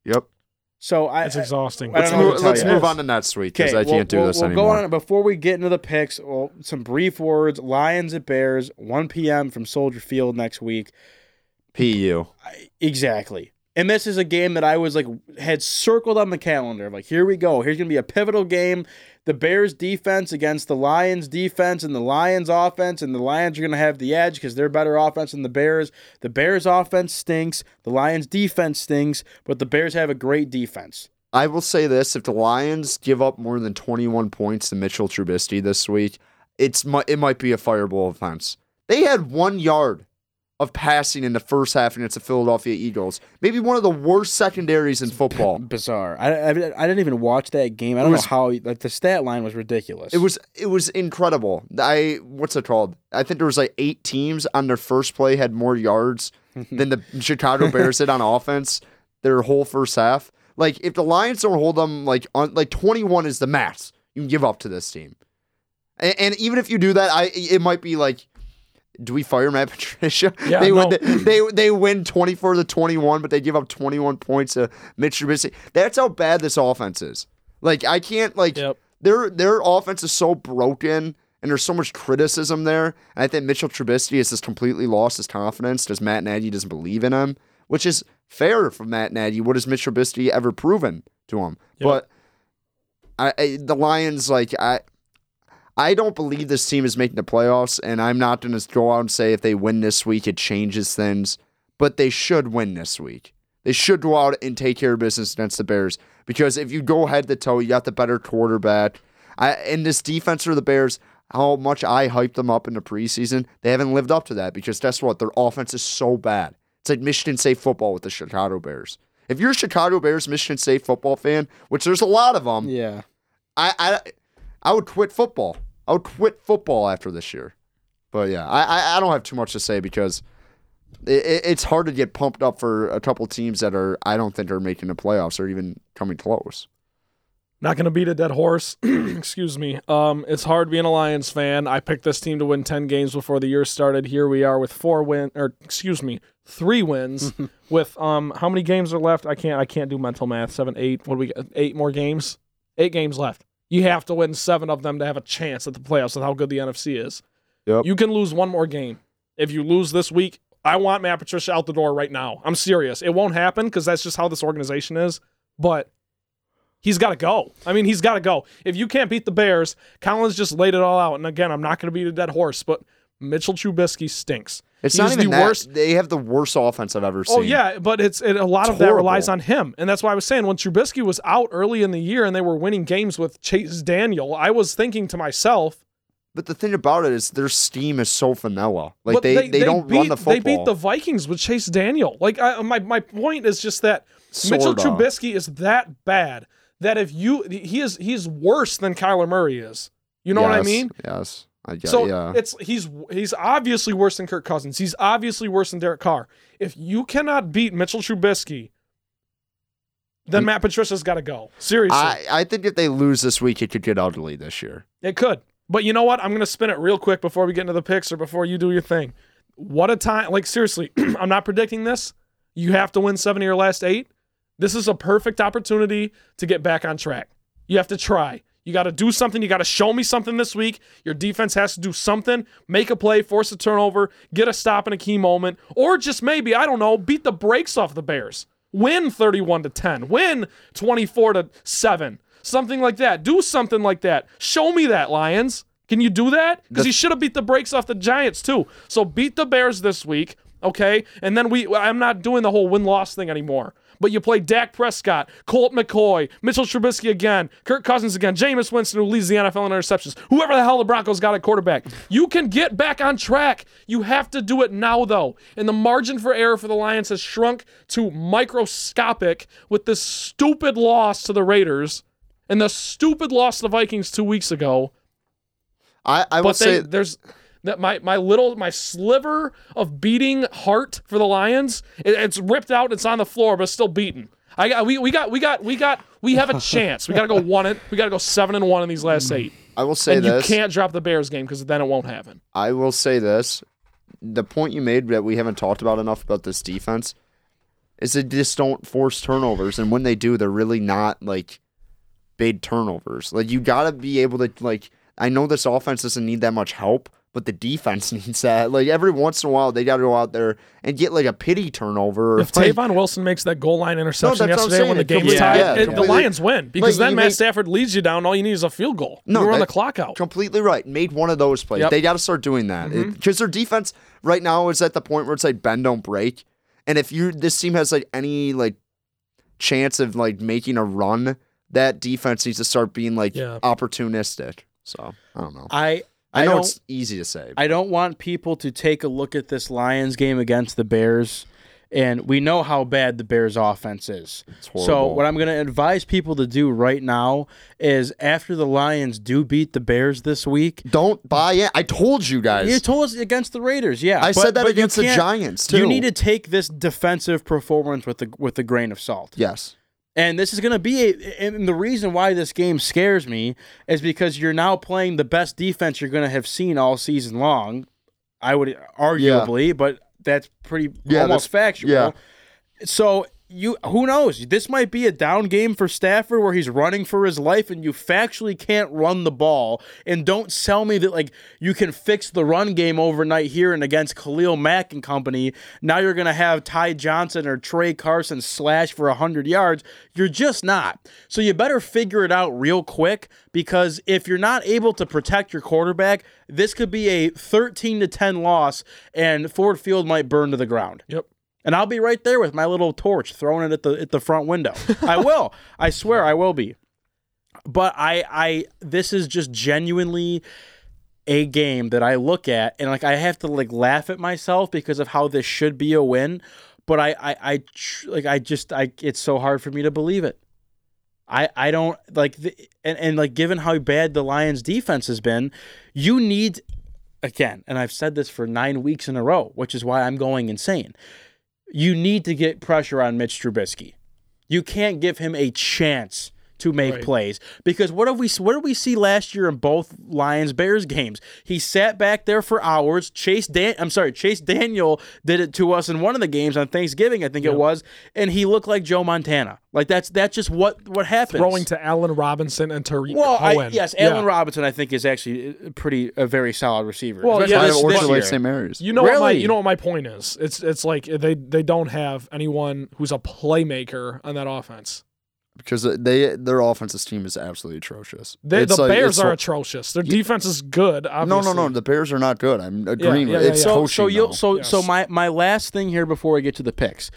yep. So I, it's exhausting. I Let's don't know what move, let's you. move on to next week because I we'll- can't do we'll, this we'll anymore. Go on before we get into the picks. Well, some brief words. Lions at Bears, 1 p.m. from Soldier Field next week. Pu. Exactly. And this is a game that I was like had circled on the calendar. Like, here we go. Here's gonna be a pivotal game. The Bears defense against the Lions defense and the Lions offense, and the Lions are gonna have the edge because they're better offense than the Bears. The Bears offense stinks. The Lions defense stinks, but the Bears have a great defense. I will say this: if the Lions give up more than 21 points to Mitchell Trubisky this week, it's it might be a fireball offense. They had one yard of passing in the first half against the Philadelphia Eagles. Maybe one of the worst secondaries in football. Bizarre. I, I, I didn't even watch that game. I don't was- know how like the stat line was ridiculous. It was it was incredible. I what's it called? I think there was like eight teams on their first play had more yards [laughs] than the Chicago Bears did on offense their whole first half. Like if the Lions don't hold them like on like 21 is the max you can give up to this team. And, and even if you do that, I it might be like do we fire Matt [laughs] Patricia? Yeah, they win no. the, they they win 24 to 21, but they give up 21 points to Mitch Trubisky. That's how bad this offense is. Like I can't like Yep. their their offense is so broken and there's so much criticism there. And I think Mitchell Trubisky has just completely lost his confidence because Matt Nagy doesn't believe in him, which is fair for Matt Nagy. What has Mitch Trubisky ever proven to him? Yep. But I, I the Lions like I I don't believe this team is making the playoffs, and I'm not going to go out and say if they win this week it changes things, but they should win this week. They should go out and take care of business against the Bears because if you go head to toe, you got the better quarterback. I, and this defense for the Bears, how much I hyped them up in the preseason, they haven't lived up to that because guess what? Their offense is so bad. It's like Michigan State football with the Chicago Bears. If you're a Chicago Bears Michigan State football fan, which there's a lot of them, yeah. I, I I would quit football. I would quit football after this year. But yeah, I I, I don't have too much to say because it, it- it's hard to get pumped up for a couple teams that are I don't think are making the playoffs or even coming close. Not going to beat a dead horse. [clears throat] Excuse me. Um, it's hard being a Lions fan. I picked this team to win 10 games before the year started. Here we are with four win or excuse me, three wins [laughs] with um how many games are left? I can't I can't do mental math. 7 8. What do we got? 8 more games? 8 games left. You have to win 7 of them to have a chance at the playoffs with how good the NFC is. Yep. You can lose one more game. If you lose this week, I want Matt Patricia out the door right now. I'm serious. It won't happen because that's just how this organization is. But he's got to go. I mean, he's got to go. If you can't beat the Bears, Collins just laid it all out. And again, I'm not going to beat a dead horse, but Mitchell Trubisky stinks. It's He's not even the that. worst. They have the worst offense I've ever oh, seen. Oh yeah, but it's it, a lot It's of that relies on him, and that's why I was saying when Trubisky was out early in the year and they were winning games with Chase Daniel, I was thinking to myself, But the thing about it is their steam is so vanilla. Like But they, they, don't beat, run the football. They beat the Vikings with Chase Daniel. Like I, my my point is just that Mitchell Sorta. Trubisky is that bad that if you he is he's worse than Kyler Murray is. You know what I mean? Yes. I get So yeah. it's he's he's obviously worse than Kirk Cousins. He's obviously worse than Derek Carr. If you cannot beat Mitchell Trubisky, then Matt Patricia's got to go. Seriously, I, I think if they lose this week, it could get ugly this year. it could. But you know what? I'm going to spin it real quick before we get into the picks or before you do your thing. What a time! Like seriously, [clears throat] I'm not predicting this. You have to win seven of your last eight. This is a perfect opportunity to get back on track. You have to try. You got to do something. You got to show me something this week. Your defense has to do something, make a play, force a turnover, get a stop in a key moment, or just maybe, I don't know, beat the brakes off the Bears. Win 31 to 10, win 24 to 7, something like that. Do something like that. Show me that, Lions. Can you do that? Because you should have beat the brakes off the Giants too. So beat the Bears this week, okay? And then we I'm not doing the whole win-loss thing anymore. But you play Dak Prescott, Colt McCoy, Mitchell Trubisky again, Kirk Cousins again, Jameis Winston who leads the NFL in interceptions, whoever the hell the Broncos got at quarterback. You can get back on track. You have to do it now though. And the margin for error for the Lions has shrunk to microscopic with this stupid loss to the Raiders and the stupid loss to the Vikings two weeks ago I, I but they, say there's that my my little my sliver of beating heart for the Lions. It, it's ripped out. It's on the floor, but it's still beaten. I got we, we got we got we got we have a [laughs] chance. We got to go one it. We got to go seven and one in these last eight. I will say and this. you can't drop the Bears game because then it won't happen. I will say this. The point you made that we haven't talked about enough about this defense is they just don't force turnovers, and when they do, they're really not like big turnovers. Like you got to be able to like. I know this offense doesn't need that much help, but the defense [laughs] needs that. Like every once in a while, they got to go out there and get like a pity turnover. If like, Tavon Wilson makes that goal line interception that's what I'm yesterday when the saying. game was tied, yeah, it- the. Lions win because Like, then Matt make- Stafford leads you down. All you need is a field goal. No, you run the clock out. Completely right. Made one of those plays. Yep. They got to start doing that because mm-hmm. their defense right now is at the point where it's like bend don't break. And if you this team has like any like chance of like making a run, that defense needs to start being like Yeah. opportunistic. So I don't know. I I, I know don't it's easy to say. I don't want people to take a look at this Lions game against the Bears, and we know how bad the Bears' offense is. So what I'm going to advise people to do right now is after the Lions do beat the Bears this week. don't buy it. I told you guys. You told us against the Raiders, yeah. I but- said that against the Giants too. You need to take this defensive performance with the with a grain of salt. yes. And this is going to be a, and the reason why this game scares me is because you're now playing the best defense you're going to have seen all season long. I would arguably, but that's pretty Yeah, almost factual. yeah. So you who knows? This might be a down game for Stafford where he's running for his life and you factually can't run the ball. And don't sell me that like you can fix the run game overnight here and against Khalil Mack and company. Now you're gonna have Ty Johnson or Tra Carson slash for hundred yards. You're just not. So you better figure it out real quick because if you're not able to protect your quarterback, this could be a 13 to 10 loss and Ford Field might burn to the ground. Yep. And I'll be right there with my little torch throwing it at the at the front window. [laughs] I will. I swear I will be. But I I this is just genuinely a game that I look at and like I have to like laugh at myself because of how this should be a win, but I I, I tr- like I just I it's so hard for me to believe it. I I don't like the, and and like given how bad the Lions defense has been, you need again, and I've said this for 9 weeks in a row, which is why I'm going insane you need to get pressure on Mitch Trubisky. You can't give him a chance to make Right. plays because what have we what did we see last year in both Lions Bears games? He sat back there for hours. Chase Dan I'm sorry, Chase Daniel did it to us in one of the games on Thanksgiving, I think it was, and he looked like Joe Montana. Like that's that's just what what happens. Throwing to Allen Robinson and Tarik well, I, Cohen. yes, Yeah. Allen Robinson I think is actually a pretty a very solid receiver. Well, especially yeah, I this- ordered this like year. St. Mary's. You know what my you know what my point is. It's it's like they they don't have anyone who's a playmaker on that offense. Because they their offensive team is absolutely atrocious. They, the like- Bears are so- atrocious. Their defense is good. No, Obviously. no, no. The Bears are not good. I'm agreeing yeah, with yeah, it's yeah. so coaching. so you though. so so my my last thing here before we get to the picks,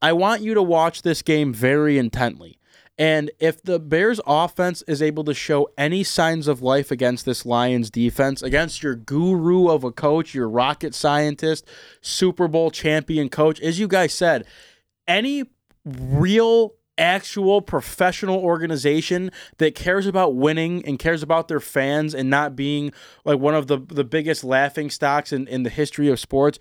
I want you to watch this game very intently. And if the Bears offense is able to show any signs of life against this Lions defense, against your guru of a coach, your rocket scientist, Super Bowl champion coach, as you guys said, any real actual professional organization that cares about winning and cares about their fans and not being like one of the the biggest laughing stocks in, in the history of sports,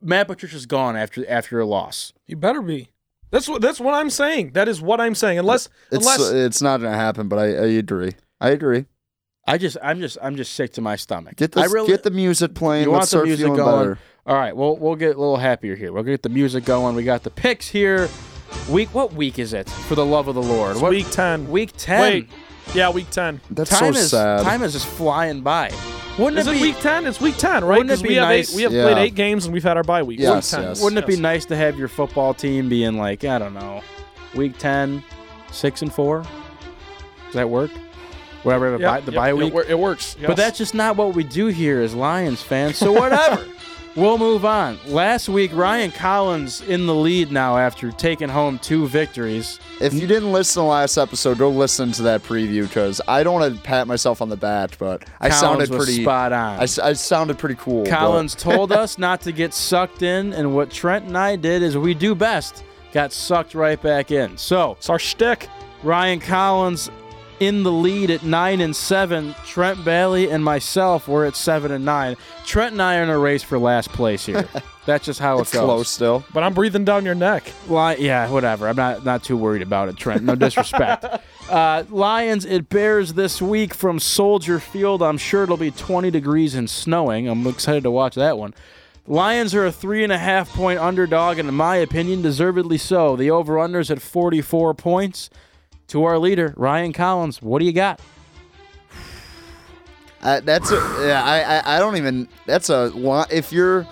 Matt Patricia's gone after after a loss. You better be. That's what that's what I'm saying. That is what I'm saying. Unless It's unless uh, it's not gonna happen, but I, I agree. I agree. I just I'm just I'm just sick to my stomach. Get the really, get the music playing. you Let's want the start music going. better. All right, well we'll get a little happier here. We'll get the music going. We got the picks here. Week what week is it? For the love of the Lord. it's What week ten. week 10. Wait. Yeah, week ten. That's time so is sad. time is just flying by. Wouldn't Is it it be week ten? It's week ten, right? Wouldn't it 'Cause be we have nice- eight, we have Yeah. played eight games and we've had our bye week. Yes, week 10. yes. Wouldn't it be Yes. nice to have your football team being like, I don't know, week 10, 6 and 4? Does that work? Whatever, the, Yep, bye, the yep, bye it week. wor- It, works. But that's just not what we do here as Lions fans. So whatever. [laughs] we'll move on. Last week, Ryan Collins in the lead now after taking home two victories. If you didn't listen to the last episode, go listen to that preview because I don't want to pat myself on the back, but I Collins sounded was pretty spot on. I sounded pretty cool. but- Collins [laughs] told us not to get sucked in, and what Trent and I did is we do best. Got sucked right back in. So it's our shtick. Ryan Collins in the lead at nine and seven. Trent Balley and myself were at seven and nine. Trent and I are in a race for last place here. [laughs] That's just how it's it goes. close still. But I'm breathing down your neck. Li- yeah, whatever. I'm not not too worried about it, Trent. No disrespect. [laughs] uh, Lions it Bears this week from Soldier Field. I'm sure it'll be 20 degrees and snowing. I'm excited to watch that one. Lions are a three and a half point underdog, and in my opinion, deservedly so. The over unders at 44 points. To our leader, Ryan Collins. What do you got? [sighs] Uh, that's a, yeah. I, I I don't even. That's a if you're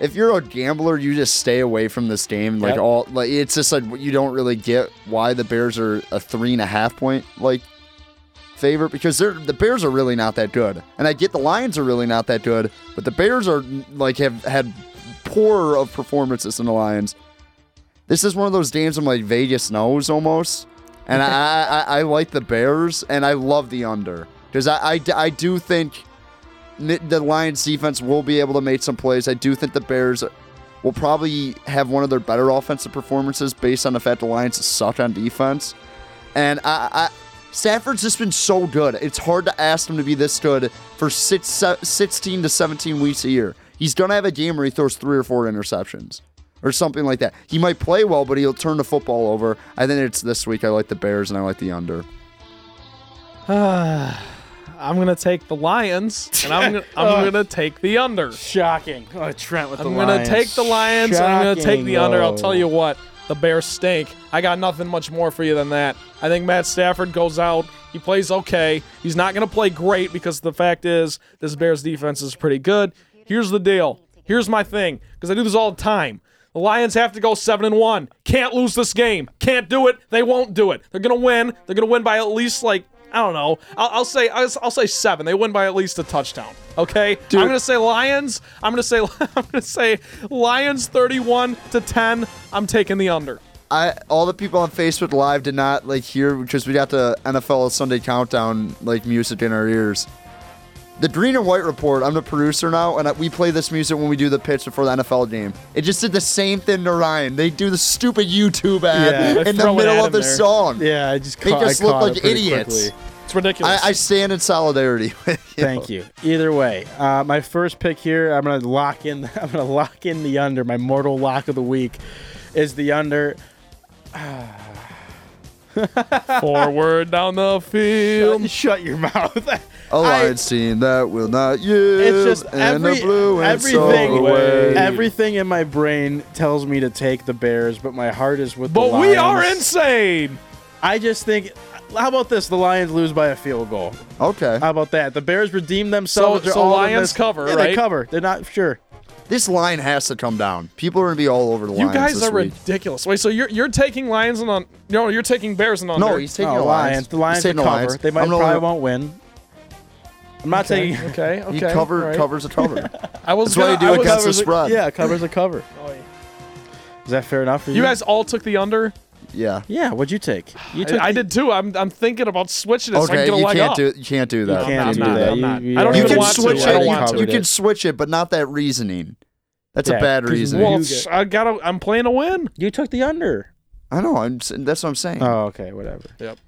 if you're a gambler, you just stay away from this game. Like Yep. all like it's just like you don't really get why the Bears are a three and a half point like favorite because they're the Bears are really not that good, and I get the Lions are really not that good, but the Bears are like have had poorer of performances than the Lions. This is one of those games I'm like Vegas knows almost, and I, I I like the Bears and I love the under because I, I I do think the Lions defense will be able to make some plays. I do think the Bears will probably have one of their better offensive performances based on the fact the Lions suck on defense. And I, I Stafford's just been so good. It's hard to ask him to be this good for six, 16 to 17 weeks a year. He's going to have a game where he throws three or four interceptions or something like that. He might play well, but he'll turn the football over. I think it's this week. I like the Bears and I like the under. [sighs] [sighs] I'm gonna take the Lions, and I'm gonna, I'm [laughs] oh. gonna take the under. Shocking. Oh, Trent with I'm gonna take the Lions. and I'm gonna take the under. I'll tell you what, the Bears stink. I got nothing much more for you than that. I think Matt Stafford goes out. He plays okay. He's not gonna play great because the fact is this Bears defense is pretty good. Here's the deal. Here's my thing because I do this all the time. The Lions have to go seven and one. Can't lose this game. Can't do it. They won't do it. They're gonna win. They're gonna win by at least like I don't know. I'll, I'll say I'll, I'll say seven. They win by at least a touchdown. Okay. I'm gonna say Lions. I'm gonna say [laughs] I'm gonna say Lions 31 to 10. I'm taking the under. I all the people on Facebook Live did not like hear because we got the NFL Sunday Countdown like music in our ears. The Green and White Report. I'm the producer now, and we play this music when we do the pitch before the NFL game. It just did the same thing to Ryan. They do the stupid YouTube ad Yeah, in the middle of the there. song. Yeah, I just They caught, just I look caught like it pretty idiots. quickly. It's ridiculous. I, I stand in solidarity [laughs] with you. Thank you. Either way, uh, my first pick here, I'm gonna lock in. [laughs] I'm gonna lock in the under. My mortal lock of the week is the under. [sighs] Forward down the field. Shut your mouth. [laughs] A Lions team that will not yield. It's just and every, the blue and everything. so away. Everything in my brain tells me to take the Bears, but my heart is with the But Lions. we are insane. I just think. How about this? The Lions lose by a field goal. Okay. How about that? The Bears redeem themselves. So- They're so all Lions this- cover, yeah, They right? cover. They're not sure. This line has to come down. People are gonna be all over the You Lions You guys this are week. ridiculous. Wait, so you're you're taking Lions and on? No, you're taking Bears and under. No, he's taking No, the Lions. Lions. The Lions He's will the cover. Lions. They might probably let- won't win. I'm not okay, taking. okay, [laughs] okay. He cover all right. covers a cover. [laughs] I was That's why gonna, you do I against the covers a- spread. Yeah, covers a cover. [laughs] Is that fair enough for you? You guys all took the under. Yeah. Yeah, what'd you take? You I, I did too. I'm I'm thinking about switching it so I Okay, can get a you leg can't up. do you can't do that. I'm can't do I'm not, that. I'm You- not. you I don't You even can want switch to. I don't it. want You, you can switch it, but not that reasoning. That's Yeah, a bad reasoning. Well, You I gotta. I'm playing to win. You took the under. I know. I'm. That's what I'm saying. Oh, okay, whatever. Yep.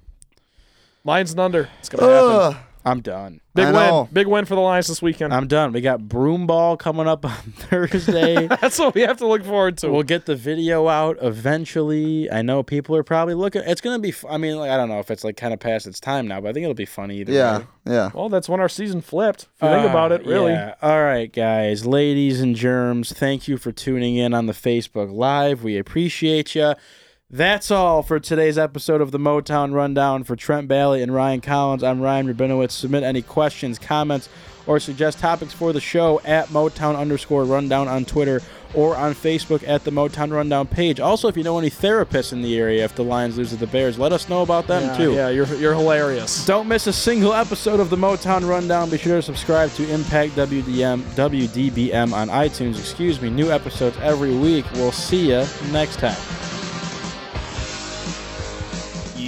Lions and under. It's gonna happen. Ugh. I'm done. Big I win. know. Big win for the Lions this weekend. I'm done. We got broom ball coming up [laughs] on Thursday. [laughs] That's what we have to look forward to. we'll get the video out eventually. I know people are probably looking. It's gonna be. f- I mean, like, I don't know if it's like kind of past its time now, but I think it'll be funny either Yeah. way. Yeah. well, that's when our season flipped. If you think Uh, about it, really. yeah. All right, guys, ladies and germs, thank you for tuning in on the Facebook Live. We appreciate you. That's all for today's episode of the Motown Rundown. For Trent Balley and Ryan Collins, I'm Ryan Rabinowitz. Submit any questions, comments, or suggest topics for the show at Motown underscore rundown on Twitter or on Facebook at the Motown Rundown page. Also, if you know any therapists in the area, if the Lions lose to the Bears, let us know about them yeah, too. yeah, you're you're hilarious. Don't miss a single episode of the Motown Rundown. Be sure to subscribe to Impact WDM WDBM on iTunes. Excuse me. New episodes every week. We'll see you next time.